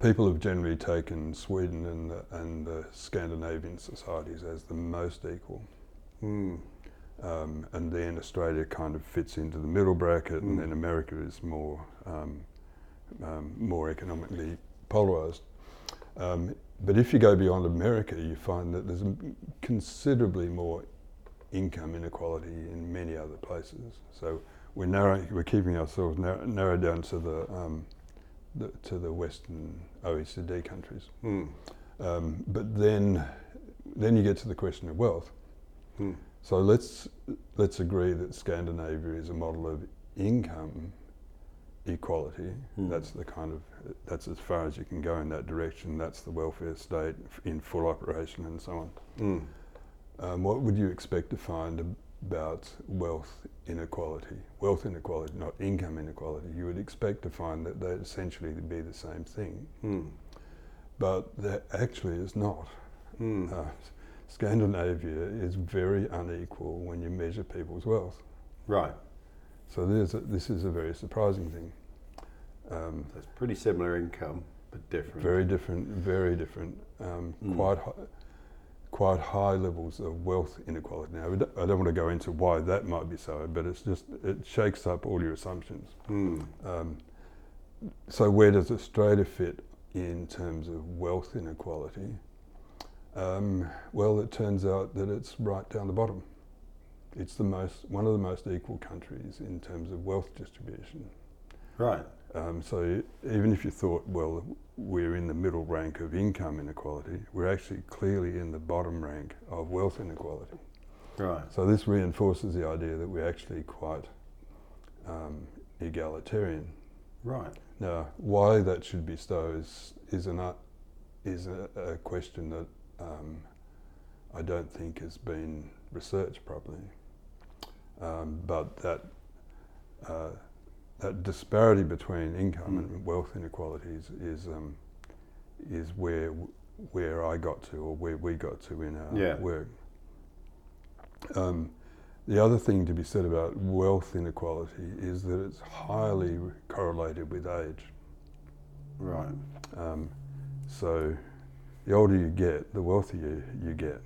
people have generally taken Sweden and the, and the Scandinavian societies as the most equal. Mm. Um, and then Australia kind of fits into the middle bracket, and Mm. then America is more um, um, more economically polarized. Um, but if you go beyond America, you find that there's considerably more income inequality in many other places. So we're narrowing, we're keeping ourselves narrow, narrowed down to the, um, the to the Western OECD countries. Mm. Um, but then, then you get to the question of wealth. Mm. So let's let's agree that Scandinavia is a model of income equality. Mm. That's the kind of that's as far as you can go in that direction. That's the welfare state in full operation and so on. Mm. Um, what would you expect to find about wealth inequality? Wealth inequality, not income inequality. You would expect to find that they essentially be the same thing, Mm. but that actually is not. Mm. Uh, Scandinavia is very unequal when you measure people's wealth. Right. So there's a, this is a very surprising thing. Um, So it's pretty similar income, but different. very different, very different, um, Mm. quite high, quite high levels of wealth inequality. Now, I don't want to go into why that might be so, but it's just it shakes up all your assumptions. Mm. Um, so where does Australia fit in terms of wealth inequality? Um, well, it turns out that it's right down the bottom. It's the most one of the most equal countries in terms of wealth distribution. Right. Um, so even if you thought, well, we're in the middle rank of income inequality, we're actually clearly in the bottom rank of wealth inequality. Right. So this reinforces the idea that we're actually quite um, egalitarian. Right. Now, why that should be so is is an uh, is a, a question that um, I don't think has been researched properly. Um, but that uh, that disparity between income Mm. and wealth inequalities is um, is where where I got to or where we got to in our Yeah. work. Um, the other thing to be said about wealth inequality is that it's highly correlated with age. Right. Um, so the older you get, the wealthier you get.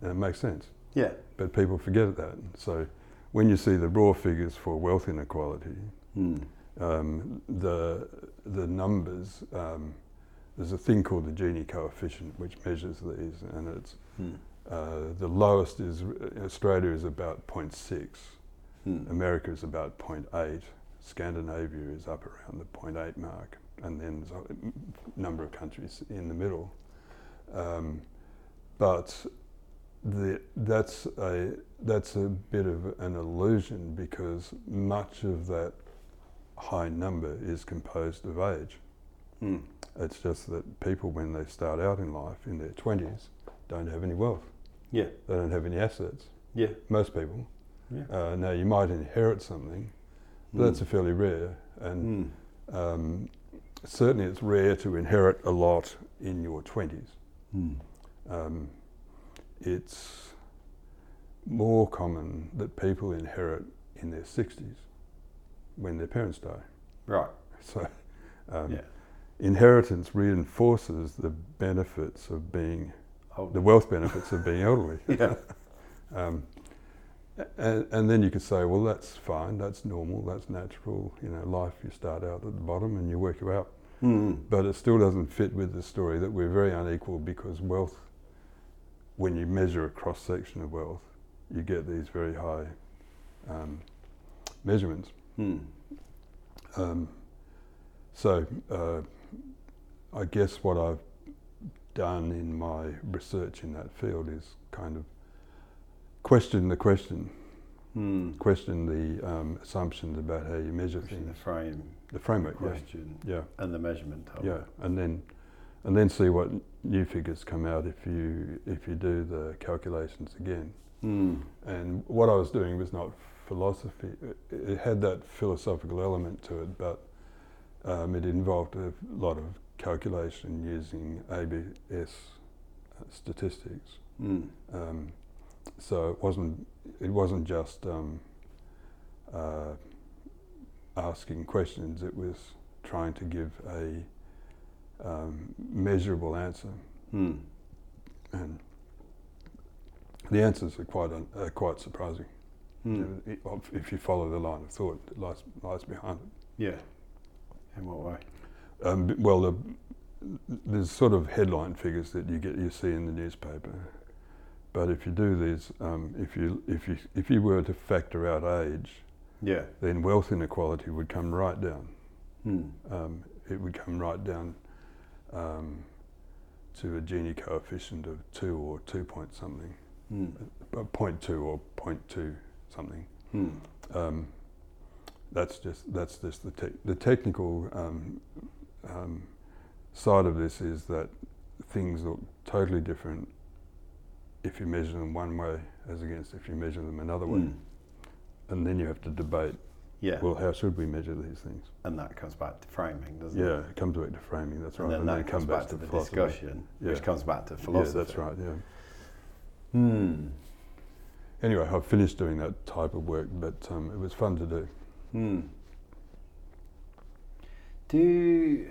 And it makes sense. Yeah. But people forget that. So when you see the raw figures for wealth inequality, Mm. Um, the the numbers. Um, there's a thing called the Gini coefficient which measures these, and it's Hmm. uh, the lowest is Australia is about 0.6, Hmm. America is about 0.8, Scandinavia is up around the 0.8 mark, and then there's a number of countries in the middle. Um, but the, that's a that's a bit of an illusion because much of that high number is composed of age. Hmm. It's just that people, when they start out in life in their 20s, don't have any wealth. Yeah. They don't have any assets. Yeah. Most people. Yeah. Uh, now, you might inherit something, but that's a fairly rare. And Hmm. um, certainly it's rare to inherit a lot in your 20s. Hmm. Um, it's more common that people inherit in their 60s when their parents die. Right. So, um, Yeah. inheritance reinforces the benefits of being, the wealth benefits of being elderly. yeah. Um, and, and then you could say, well, that's fine, that's normal, that's natural. You know, life, you start out at the bottom and you work your way up. Hmm. But it still doesn't fit with the story that we're very unequal because wealth, when you measure a cross section of wealth, you get these very high um, measurements. Hmm. Um, so uh, I guess what I've done in my research in that field is kind of question the question, Hmm. question the um, assumptions about how you measure Question the frame the framework. Yeah, question yeah, and the measurement of yeah, and then and then see what new figures come out if you if you do the calculations again. Hmm. And what I was doing was not philosophy. It, had that philosophical element to it, but um, it involved a lot of calculation using ABS statistics. Hmm. Um, so it wasn't it wasn't just um, uh, asking questions. It was trying to give a um, measurable answer, Hmm. and the answers are quite un- are quite surprising. Hmm. If- If you follow the line of thought that lies, lies behind it. Yeah. In what way? Um, well, the, there's sort of headline figures that you get you see in the newspaper, but if you do these, um, if you if you if you were to factor out age, Yeah. then wealth inequality would come right down. Hmm. Um, it would come right down um, to a Gini coefficient of two or two point something, Hmm. uh, point two or point two something. Hmm. Um, that's just that's just the tech the technical um, um, side of this is that things look totally different if you measure them one way as against if you measure them another way, Hmm. and then you have to debate. Yeah. Well, how should we measure these things? and that comes back to framing, doesn't it? Yeah, it? it comes back to framing. That's right, And then and that then comes comes back to the philosophy. discussion, which comes back to Yeah, philosophy. that's right. Yeah. Hmm. Anyway, I've finished doing that type of work, but um, it was fun to do. Hmm. Do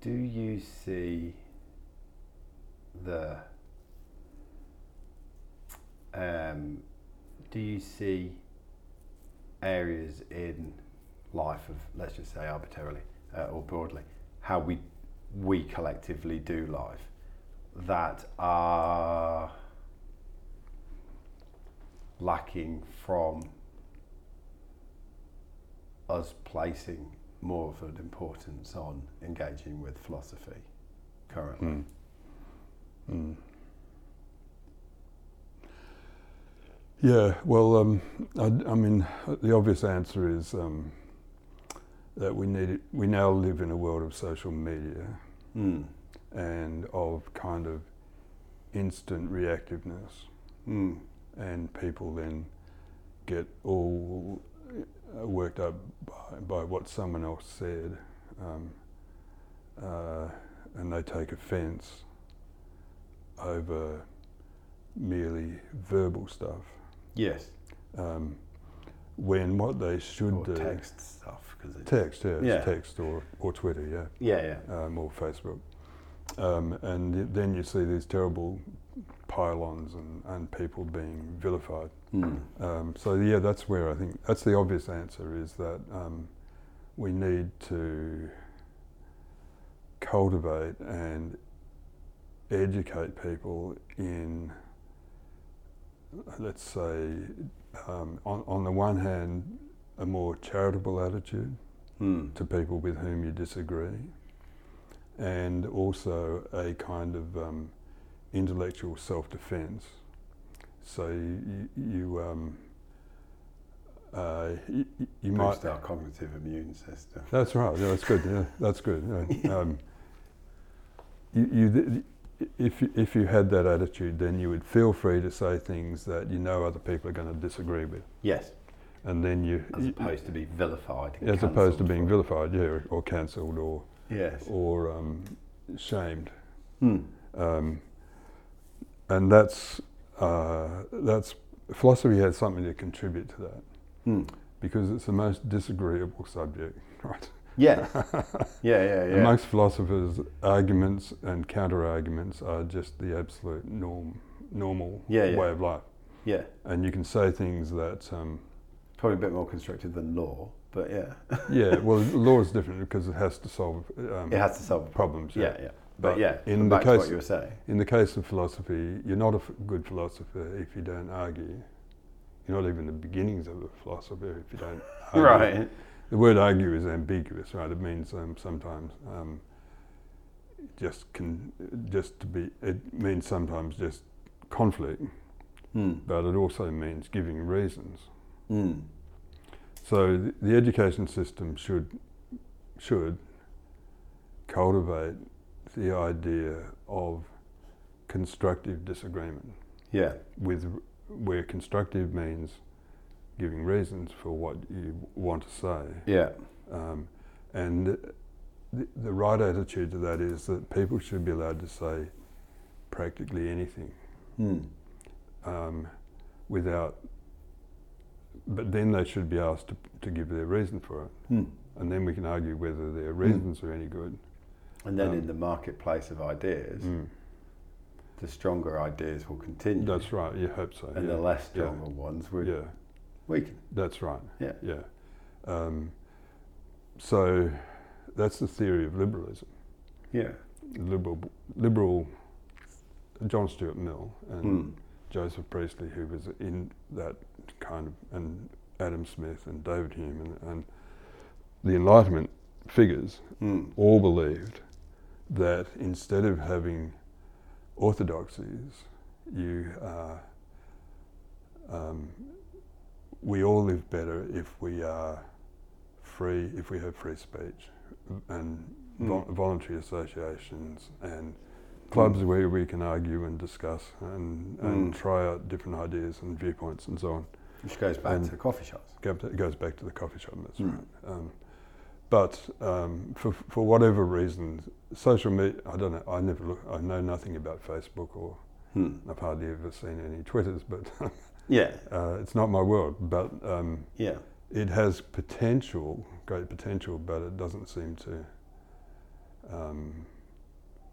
do you see the um, do you see areas in life of let's just say arbitrarily uh, or broadly how we we collectively do life that are lacking from us placing more of an importance on engaging with philosophy currently. Mm. Mm. Yeah, well, um, I, I mean, the obvious answer is um, that we need we now live in a world of social media Mm. and of kind of instant reactiveness, Mm. and people then get all uh, worked up by, by what someone else said, um, uh, and they take offence over merely verbal stuff. Yes. Um, when what they should Or do text stuff because text, yeah, Yeah. text or, or Twitter, yeah, yeah, yeah. um, or Facebook, um, and then you see these terrible pile-ons and, and people being vilified. Mm. Um, so yeah, that's where I think that's the obvious answer is that um, we need to cultivate and educate people in, let's say, um, on, on the one hand, a more charitable attitude Mm. to people with whom you disagree, and also a kind of um, intellectual self-defense. So you, you, um, uh, you, you might. Boost our cognitive immune system. That's right. Yeah, that's good. Yeah, that's good. Yeah. Um, you, you, if you- if you had that attitude, then you would feel free to say things that you know other people are going to disagree with, Yes, and then you, as you- opposed to be vilified. as opposed to being vilified, yeah, or, or cancelled, or Yes. or um, shamed. Mm. Um, and that's uh, that's philosophy has something to contribute to that Mm. because it's the most disagreeable subject, right? Yeah. yeah, yeah, yeah. Amongst philosophers, arguments and counter arguments are just the absolute norm, normal Yeah, yeah. way of life. yeah. And you can say things that, um, Probably a bit more constructive than law, but yeah. yeah, well, law is different because it has to solve um, it has to solve problems. Yeah, yeah. But, But yeah, in the to what case- you were saying. In the case of philosophy, you're not a f- good philosopher if you don't argue. You're not even the beginnings of a philosopher if you don't argue. Right. The word argue is ambiguous, right? It means um, sometimes um, just can just to be. It means sometimes just conflict, Mm. but it also means giving reasons. Mm. So the, the education system should should cultivate the idea of constructive disagreement Yeah. with where constructive means giving reasons for what you want to say Yeah. um, and the, the right attitude to that is that people should be allowed to say practically anything Mm. um, without but then they should be asked to, to give their reason for it Mm. and then we can argue whether their reasons are any good And then Um, in the marketplace of ideas, the stronger ideas will continue. That's right. You hope so. and yeah. the less yeah. stronger ones will yeah, weaken. that's right. Yeah. Yeah. Um, so that's the theory of liberalism. Yeah. Liberal, liberal. John Stuart Mill and Mm. Joseph Priestley, who was in that kind of, and Adam Smith and David Hume and, and the Enlightenment figures Mm. all believed that instead of having orthodoxies, you uh, um, we all live better if we are free, if we have free speech and Mm. voluntary associations and clubs Mm. where we can argue and discuss and, and Mm. try out different ideas and viewpoints and so on. Which goes back And- to coffee shops. It goes back to the coffee shop, that's Mm. right. Um, but um, for, for whatever reason, social media, I don't know, I never look, I know nothing about Facebook or Mm. I've hardly ever seen any Twitters, but Yeah. uh, it's not my world. But um, Yeah. it has potential, great potential, but it doesn't seem to um,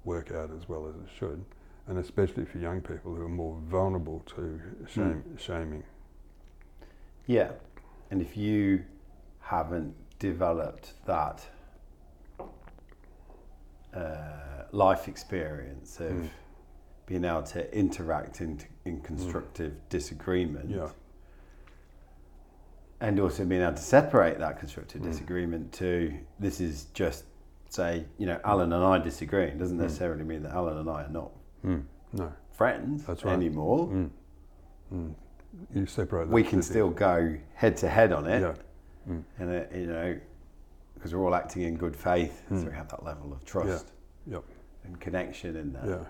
work out as well as it should. And especially for young people who are more vulnerable to shame, shaming. Yeah. And if you haven't developed that uh, life experience of Mm. Being able to interact in, in constructive disagreement Yeah. and also being able to separate that constructive Mm. disagreement to this is just say you know alan and i disagree. disagreeing doesn't Mm. necessarily mean that alan and i are not Mm. No. friends That's right. anymore Mm. Mm. You separate. we can still go head to head on it. Yeah. Mm. and it, you know because we're all acting in good faith so Mm. we have that level of trust Yep. and connection in that Yeah.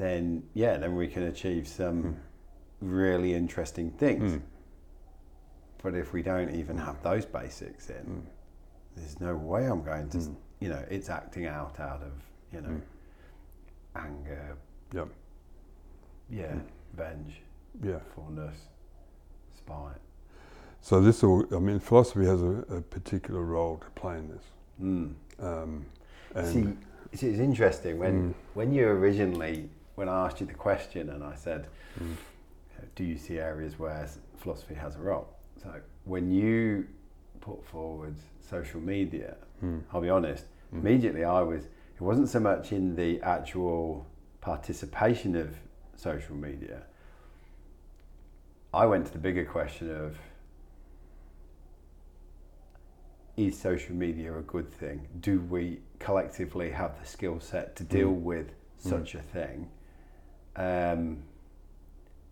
Then yeah then we can achieve some Mm. really interesting things Mm. but if we don't even have those basics in Mm. there's no way i'm going to Mm. you know it's acting out out of you know Mm. anger Yep. yeah Mm. venge Yeah. fondness spite So this all. I mean, philosophy has a, a particular role to play in this. Um, and see it's, it's interesting when when you originally when I asked you the question and I said, mm. "Do you see areas where philosophy has a role?" So when you put forward social media, mm. I'll be honest, mm. immediately I was. It wasn't so much in the actual participation of social media. I went to the bigger question of is social media a good thing? Do we collectively have the skill set to deal mm. with such mm. a thing? Um,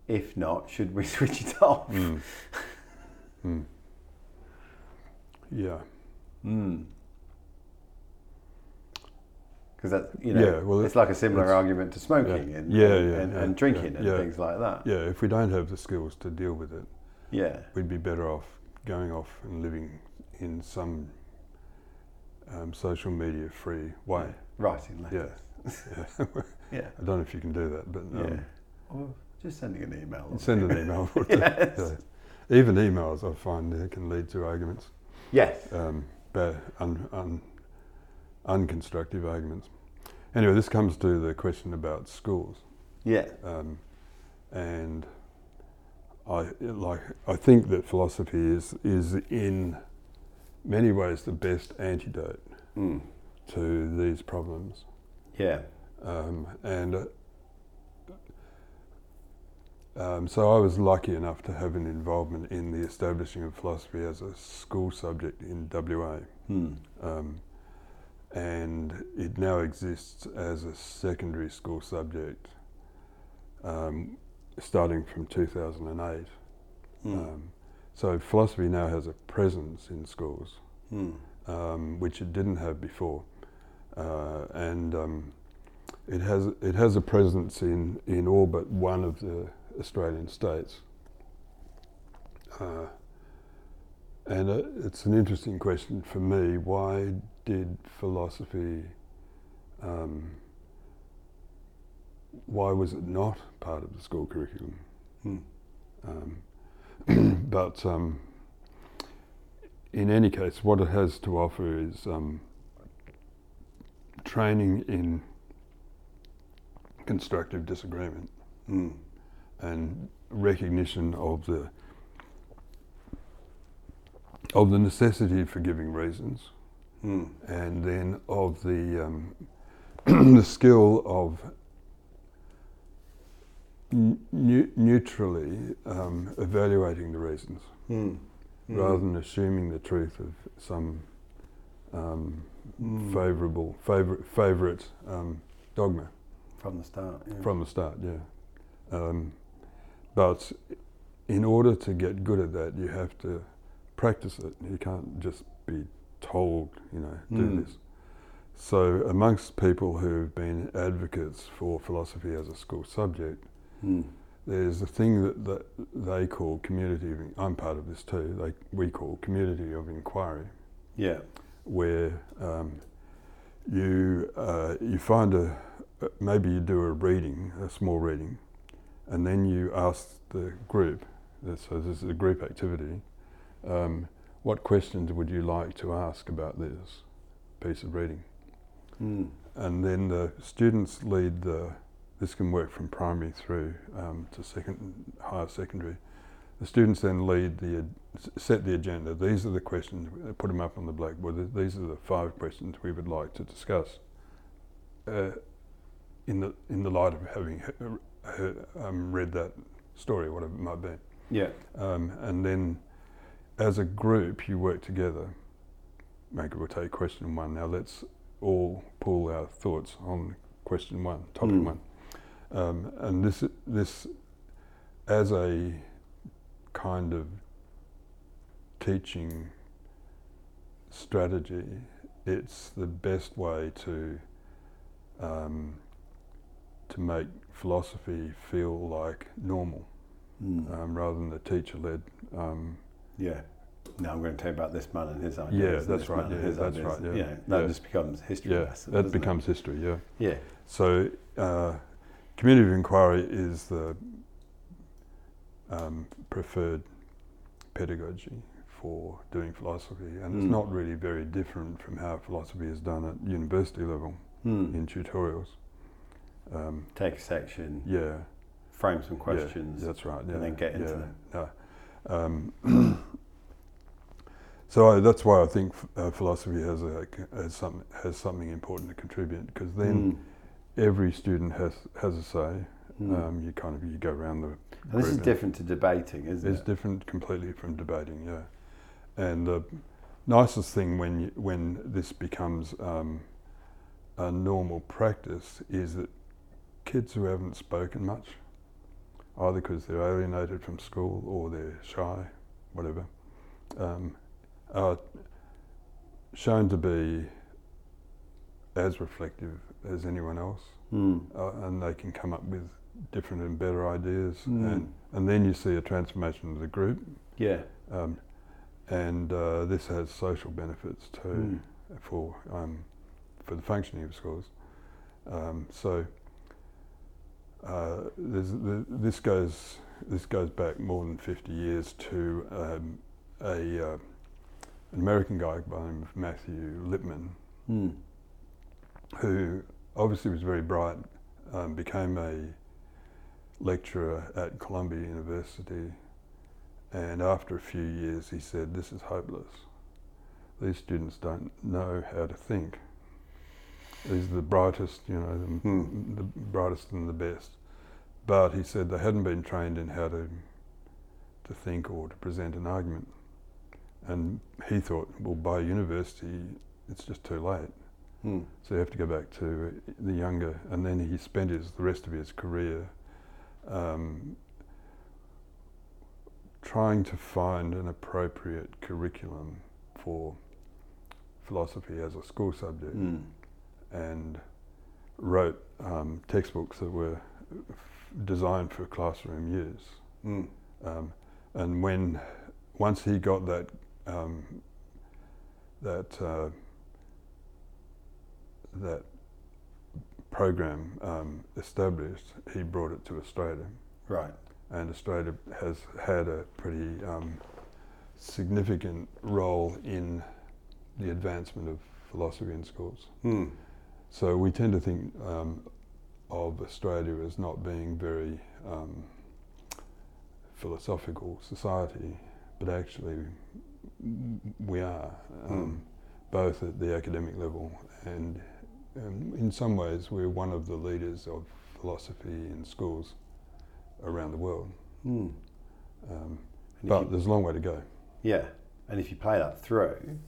if not, should we switch it off? Mm. mm. Yeah. Mm. Because that you know, yeah, well, it's like a similar argument to smoking yeah. and, yeah, and, and, and drinking and things like that. Yeah, if we don't have the skills to deal with it, yeah, we'd be better off going off and living in some um, social media free way. Writing letters. Yeah. yeah. I don't know if you can do that, but um, yeah. Or just sending an email. Send an email. yes. yeah. Even emails, I find, can lead to arguments. Yes. Um, bad, un, un, unconstructive arguments. Anyway, this comes to the question about schools. Yeah. Um, and I like. I think that philosophy is is in many ways the best antidote mm. to these problems. Yeah. Um, and uh, um, so I was lucky enough to have an involvement in the establishing of philosophy as a school subject in WA. Mm. Um, and it now exists as a secondary school subject um, starting from 2008. Mm. Um, so philosophy now has a presence in schools, mm. um, which it didn't have before, uh, and um, it has it has a presence in in all but one of the Australian states. Uh, and uh, it's an interesting question for me. Why did philosophy? Um, why was it not part of the school curriculum? Hmm. Um, but um, in any case, what it has to offer is um, training in constructive disagreement mm. and recognition of the of the necessity for giving reasons, mm. and then of the um, the skill of n- neutrally um, evaluating the reasons mm. rather than assuming the truth of some um, mm. favourable favorite favourite um, dogma from the start. Yeah. From the start, yeah. Um, but in order to get good at that, you have to practice it. You can't just be told, you know, do mm. this. So amongst people who've been advocates for philosophy as a school subject, Mm. There's a thing that, that they call community. Of, I'm part of this too. They we call community of inquiry. Yeah. Where um, you uh, you find a maybe you do a reading, a small reading, and then you ask the group. So this is a group activity. Um, what questions would you like to ask about this piece of reading? Mm. And then the students lead the this can work from primary through um, to second, higher secondary. The students then lead the, set the agenda. These are the questions, put them up on the blackboard. These are the five questions we would like to discuss. Uh, in the in the light of having um, read that story, whatever it might be. Yeah. Um, and then, as a group, you work together. Maybe we'll take question one now. Let's all pull our thoughts on question one, topic mm. one. Um, and this, this, as a kind of teaching strategy, it's the best way to um, to make philosophy feel like normal, mm. um, rather than the teacher-led. Um, yeah. Now I'm going to tell you about this man and his ideas. Yeah, that's right. Yeah, that's ideas. right. Yeah, yeah that yeah. just becomes history. Yeah, lesson, that becomes it? history. Yeah. Yeah. So. Uh, Community of inquiry is the um, preferred pedagogy for doing philosophy, and mm. it's hmm. not really very different from how philosophy is done at university level mm. in tutorials. Um, Take a section, yeah, frame some questions. yeah, that's right. Yeah, and then get into yeah, them. No. Um, so I, that's why I think f- uh, philosophy has a has some has something important to contribute because then Mm. every student has has a say. Mm. Um, you kind of you go around the. and this is different to debating, isn't it? It's different completely from debating, yeah. And the nicest thing when you, when this becomes um, a normal practice is that kids who haven't spoken much, either because they're alienated from school or they're shy, whatever, um, are shown to be as reflective as anyone else, Mm. uh, and they can come up with different and better ideas, Mm. and and then you see a transformation of the group, Yeah. um, and uh, this has social benefits too Mm. for um, for the functioning of schools. Um, so uh, there's, the, this goes this goes back more than 50 years to um, a uh, an American guy by the name of Matthew Lipman, Mm. who obviously was very bright, um, became a lecturer at Columbia University, and after a few years he said, This is hopeless. These students don't know how to think. These are the brightest, you know, the, Hmm. the brightest and the best. But he said they hadn't been trained in how to to think or to present an argument. And he thought, well, by university, it's just too late. Mm. So you have to go back to the younger, and then he spent his the rest of his career um, trying to find an appropriate curriculum for philosophy as a school subject, Mm. and wrote um, textbooks that were f- designed for classroom use. Mm. Um, and when once he got that um, that uh, that program um, established, he brought it to Australia, Right. And Australia has had a pretty um, significant role in the advancement of philosophy in schools. Mm. So we tend to think um, of Australia as not being very um, philosophical society, but actually we are, um, both at the academic level and um, in some ways we're one of the leaders of philosophy in schools around the world. Mm. Um, but you- there's a long way to go. Yeah, and if you play that through,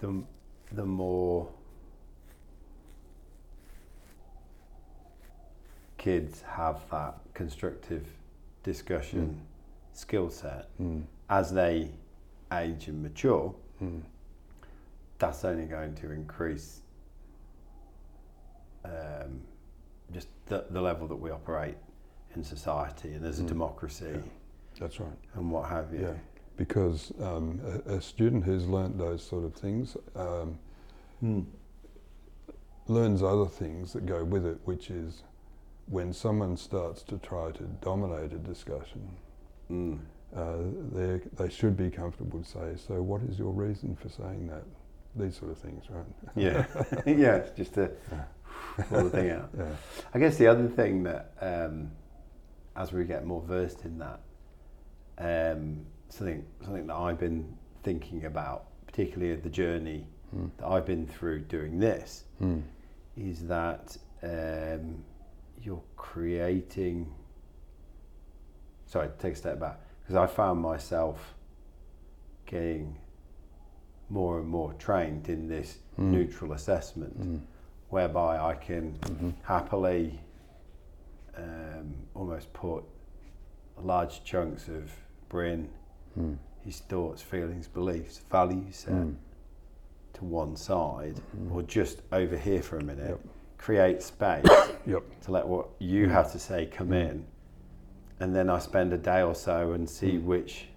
the the more kids have that constructive discussion skill set Mm. as they age and mature, Mm. that's only going to increase um, just the, the level that we operate in society and as a Mm. democracy Yeah. That's right. and what have you. Yeah. Because um, a, a student who's learnt those sort of things um, Mm. learns other things that go with it, which is when someone starts to try to dominate a discussion, Mm. uh, they they should be comfortable to say, "So, what is your reason for saying that?" These sort of things, right? Yeah, yeah, it's just to thing out. Yeah. I guess the other thing that, um, as we get more versed in that, um, something something that I've been thinking about, particularly of the journey Mm. that I've been through doing this, Mm. is that um, you're creating. Sorry, take a step back because I found myself getting more and more trained in this Mm. neutral assessment, Mm. Whereby I can Mhm. happily um, almost put large chunks of Bryn, Mm. his thoughts, feelings, beliefs, values set Mm. to one side, Mm. or just over here for a minute, Yep. create space Yep. to let what you Mm. have to say come Mm. in, and then I spend a day or so and see Mm. which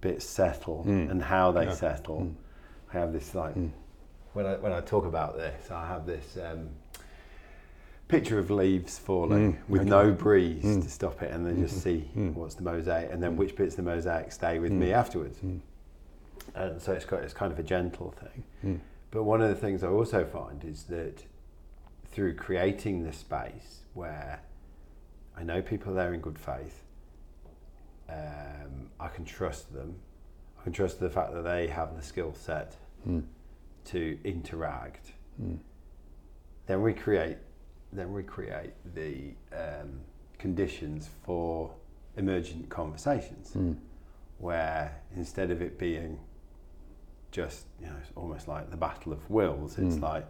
bits settle and how they Yeah. settle. I have this like. When I when I talk about this, I have this um, picture of leaves falling Mm, with okay. no breeze Mm. to stop it, and then just Mhm. see Mm. what's the mosaic, and then Mm. which bits of the mosaic stay with Mm. me afterwards. Mm. And so it's got it's kind of a gentle thing. Mm. But one of the things I also find is that through creating this space where I know people are there in good faith, um, I can trust them, I can trust the fact that they have the skill set Mm. To interact. Mm. Then we create, then we create the um, conditions for emergent conversations Mm. where instead of it being just you know it's almost like the battle of wills, it's Mm. like,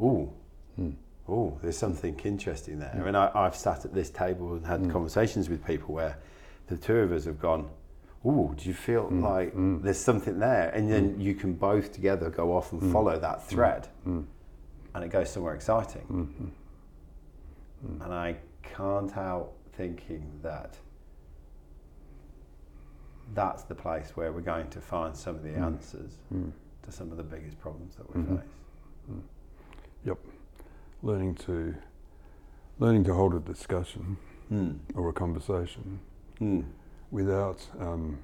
ooh, Mm. oh, there's something interesting there. Mm. And I, I've sat at this table and had Mm. conversations with people where the two of us have gone, ooh, do you feel Mm. like Mm. there's something there? And then you can both together go off and Mm. follow that thread, Mm. and it goes somewhere exciting. Mm. Mm. And I can't help thinking that that's the place where we're going to find some of the Mm. answers Mm. to some of the biggest problems that we Mhm. face. Yep. Learning to learning to hold a discussion Mm. or a conversation Mm. Without um,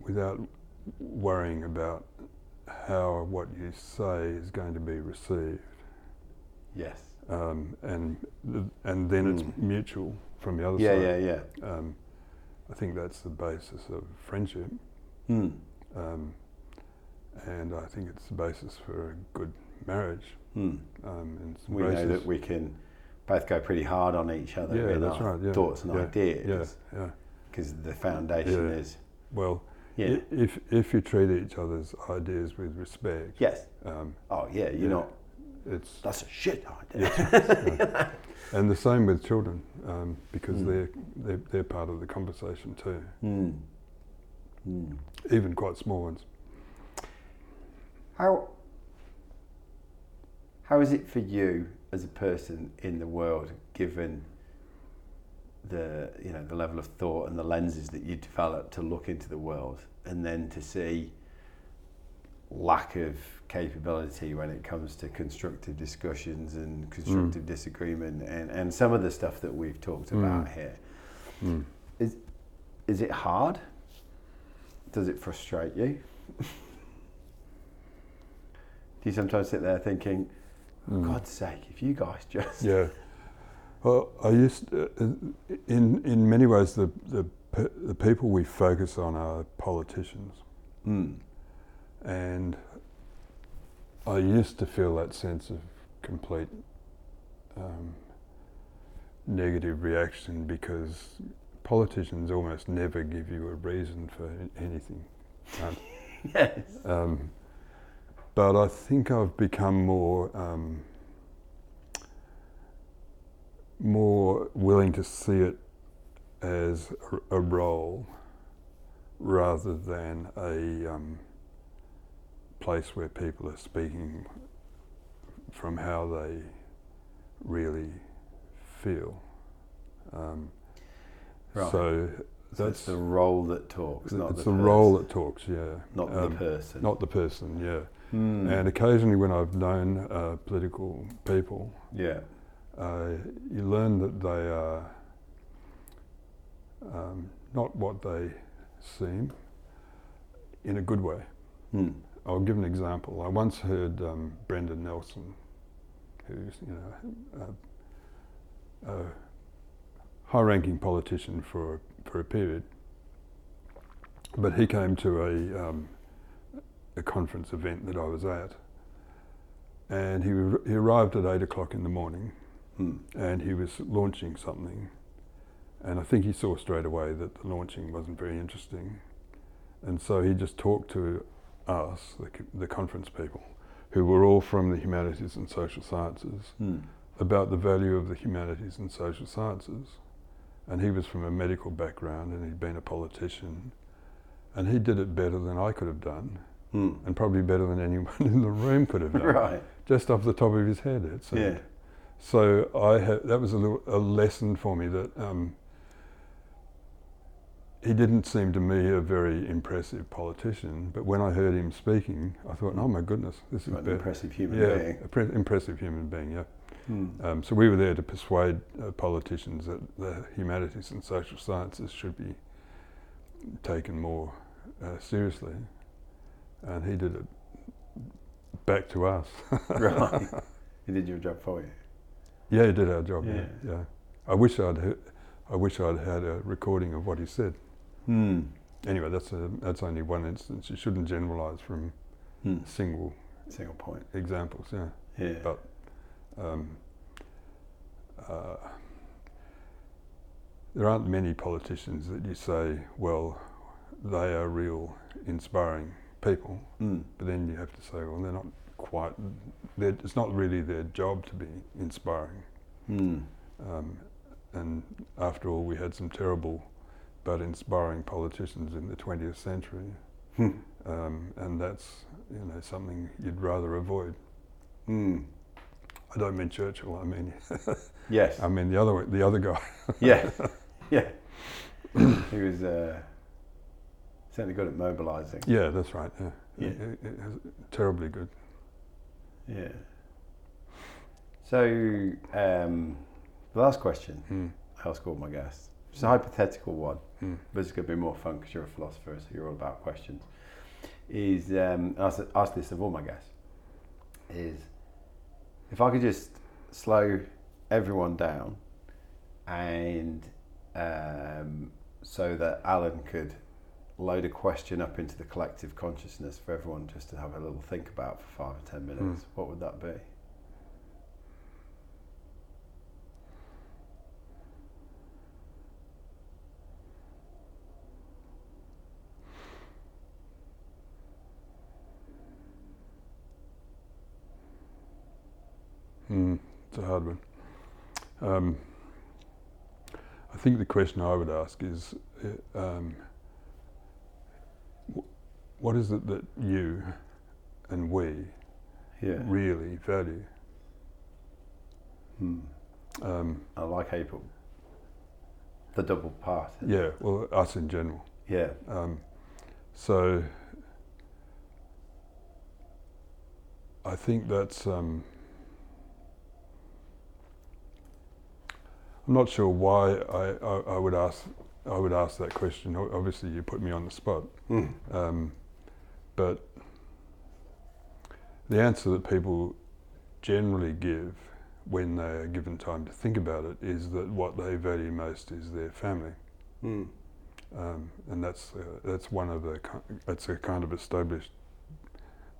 without worrying about how what you say is going to be received, Yes. um, and and then it's Mm. mutual from the other Yeah, side. yeah, yeah. Um, I think that's the basis of friendship, Mm. um, and I think it's the basis for a good marriage. Mm. Um, We know that we can both go pretty hard on each other Yeah, in our right, yeah, thoughts and yeah, ideas yeah, yeah. because the foundation is Well, yeah. i- if if you treat each other's ideas with respect, yes. um, Oh yeah, you're not. it's That's a shit idea. yeah. and the same with children um, because Mm. they're, they're they're part of the conversation too, Mm. Mm. even quite small ones. How how is it for you as a person in the world, given the you know the level of thought and the lenses that you develop to look into the world, and then to see lack of capability when it comes to constructive discussions and constructive disagreement and, and some of the stuff that we've talked Mm. about here. Mm. Is it hard? Does it frustrate you? Do you sometimes sit there thinking, Mm. God's sake, if you guys just. Yeah. Well, I used uh, in in many ways the the the people we focus on are politicians, Mm. and I used to feel that sense of complete um, negative reaction because politicians almost never give you a reason for anything. Yes. um, but I think I've become more um, more willing to see it as a, a role rather than a um, place where people are speaking from how they really feel. Um, Right. So So that's it's the role that talks, not it's the the role that talks. Yeah, not um, the person. not the person. Yeah. Mm. And occasionally, when I've known uh, political people, yeah. uh, you learn that they are um, not what they seem in a good way. Mm. I'll give an example. I once heard um, Brendan Nelson, who's you know a, a high-ranking politician for for a period, but he came to a um, a conference event that I was at, and he he arrived at eight o'clock in the morning, Mm. and he was launching something, and I think he saw straight away that the launching wasn't very interesting, and so he just talked to us, the, the conference people, who were all from the humanities and social sciences, Mm. about the value of the humanities and social sciences. And he was from a medical background and he'd been a politician. And he did it better than I could have done, Mm. and probably better than anyone in the room could have done, Right. just off the top of his head. It seemed. Yeah. So I ha- that was a, little, a lesson for me that um, he didn't seem to me a very impressive politician, but when I heard him speaking, I thought, oh my goodness, this is an impressive human yeah, being. pre- impressive human being. Yeah. Mm. Um, so we were there to persuade uh, politicians that the humanities and social sciences should be taken more uh, seriously, and he did it back to us. right. He did your job for you. Yeah, he did our job. Yeah. Yeah. yeah. I wish I'd he- I wish I'd had a recording of what he said. Hmm. Anyway, that's a that's only one instance. You shouldn't generalise from Hmm. single Single point. examples. Yeah. Yeah. But um, uh, there aren't many politicians that you say, well, they are real inspiring people, Hmm. but then you have to say, well, they're not quite. They're, it's not really their job to be inspiring. Hmm. Um, and after all, we had some terrible but inspiring politicians in the 20th century, Hmm. um, and that's you know something you'd rather avoid. Hmm. I don't mean Churchill. I mean Yes. I mean the other the other guy. yeah. Yeah. he was uh, certainly good at mobilising. yeah, that's right. Yeah, Yeah. It- it- it terribly good. Yeah. So, um, the last question Mm. I ask all my guests, it's a hypothetical one, Mm. but it's going to be more fun because you're a philosopher, so you're all about questions. Is um, I ask, ask this of all my guests: is if I could just slow everyone down, and um, so that Alan could load a question up into the collective consciousness for everyone just to have a little think about for five or ten minutes, what would that be? Mm, it's a hard one. Um, I think the question I would ask is, uh, um, what is it that you and we Yeah. really value? Hmm. Um, I like put the double part. yeah, well, us in general. Yeah. Um, so I think that's. Um, I'm not sure why I, I, I would ask. I would ask that question. Obviously, you put me on the spot, Mm. um, but the answer that people generally give when they are given time to think about it is that what they value most is their family Mm. um, and that's uh, that's one of the that's a kind of established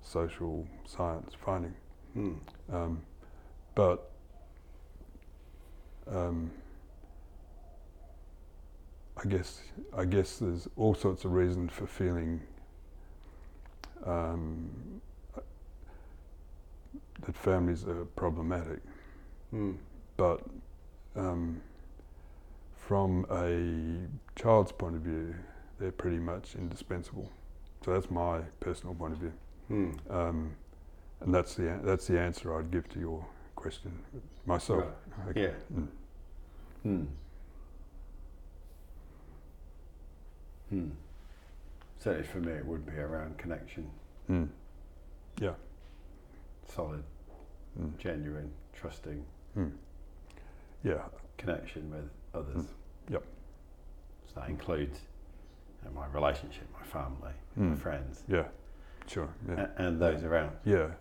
social science finding. Mm. Um, but um, I guess I guess there's all sorts of reasons for feeling um, that families are problematic Mm. but um, from a child's point of view, they're pretty much indispensable. So that's my personal point of view, Mm. um, and that's the that's the answer I'd give to your question myself. Right. Okay. Yeah. Mm. Hmm. Hmm. Certainly for me, it would be around connection, Mm. solid, Mm. genuine, trusting Mm. Yeah, connection with others. Mm. Yep. So that includes you know, my relationship, my family, my Mm. friends, yeah, sure, yeah. a- and those around. Yeah,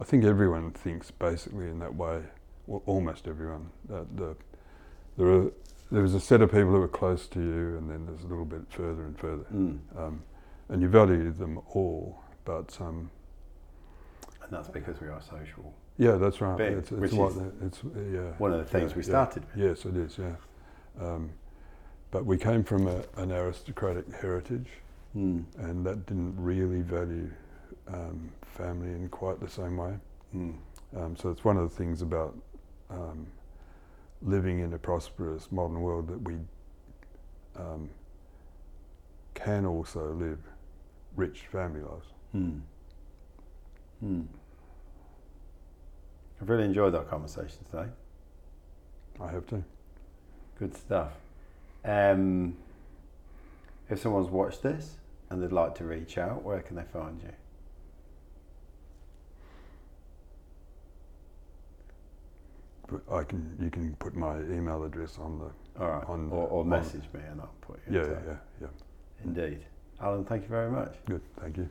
I think everyone thinks basically in that way. Well, almost everyone. That the there are there is a set of people who were close to you, and then there's a little bit further and further. Mm. um, and you value them all. But um, And that's because we are social. yeah, that's right. Big, it's, it's which what is it's yeah. One of the things yeah, we yeah. started with. Yes, it is. Yeah, um, but we came from a, an aristocratic heritage, Mm. and that didn't really value um, family in quite the same way. Mm. Um, so it's one of the things about um, living in a prosperous modern world that we um, can also live rich family lives. Mm. Mm. I've really enjoyed our conversation today. I have to. Good stuff. Um, if someone's watched this and they'd like to reach out, where can they find you? I can. You can put my email address on the. All right. On- or, or on- message me and I'll put you Yeah, yeah, yeah. Indeed. Alan, thank you very much. Good. Thank you.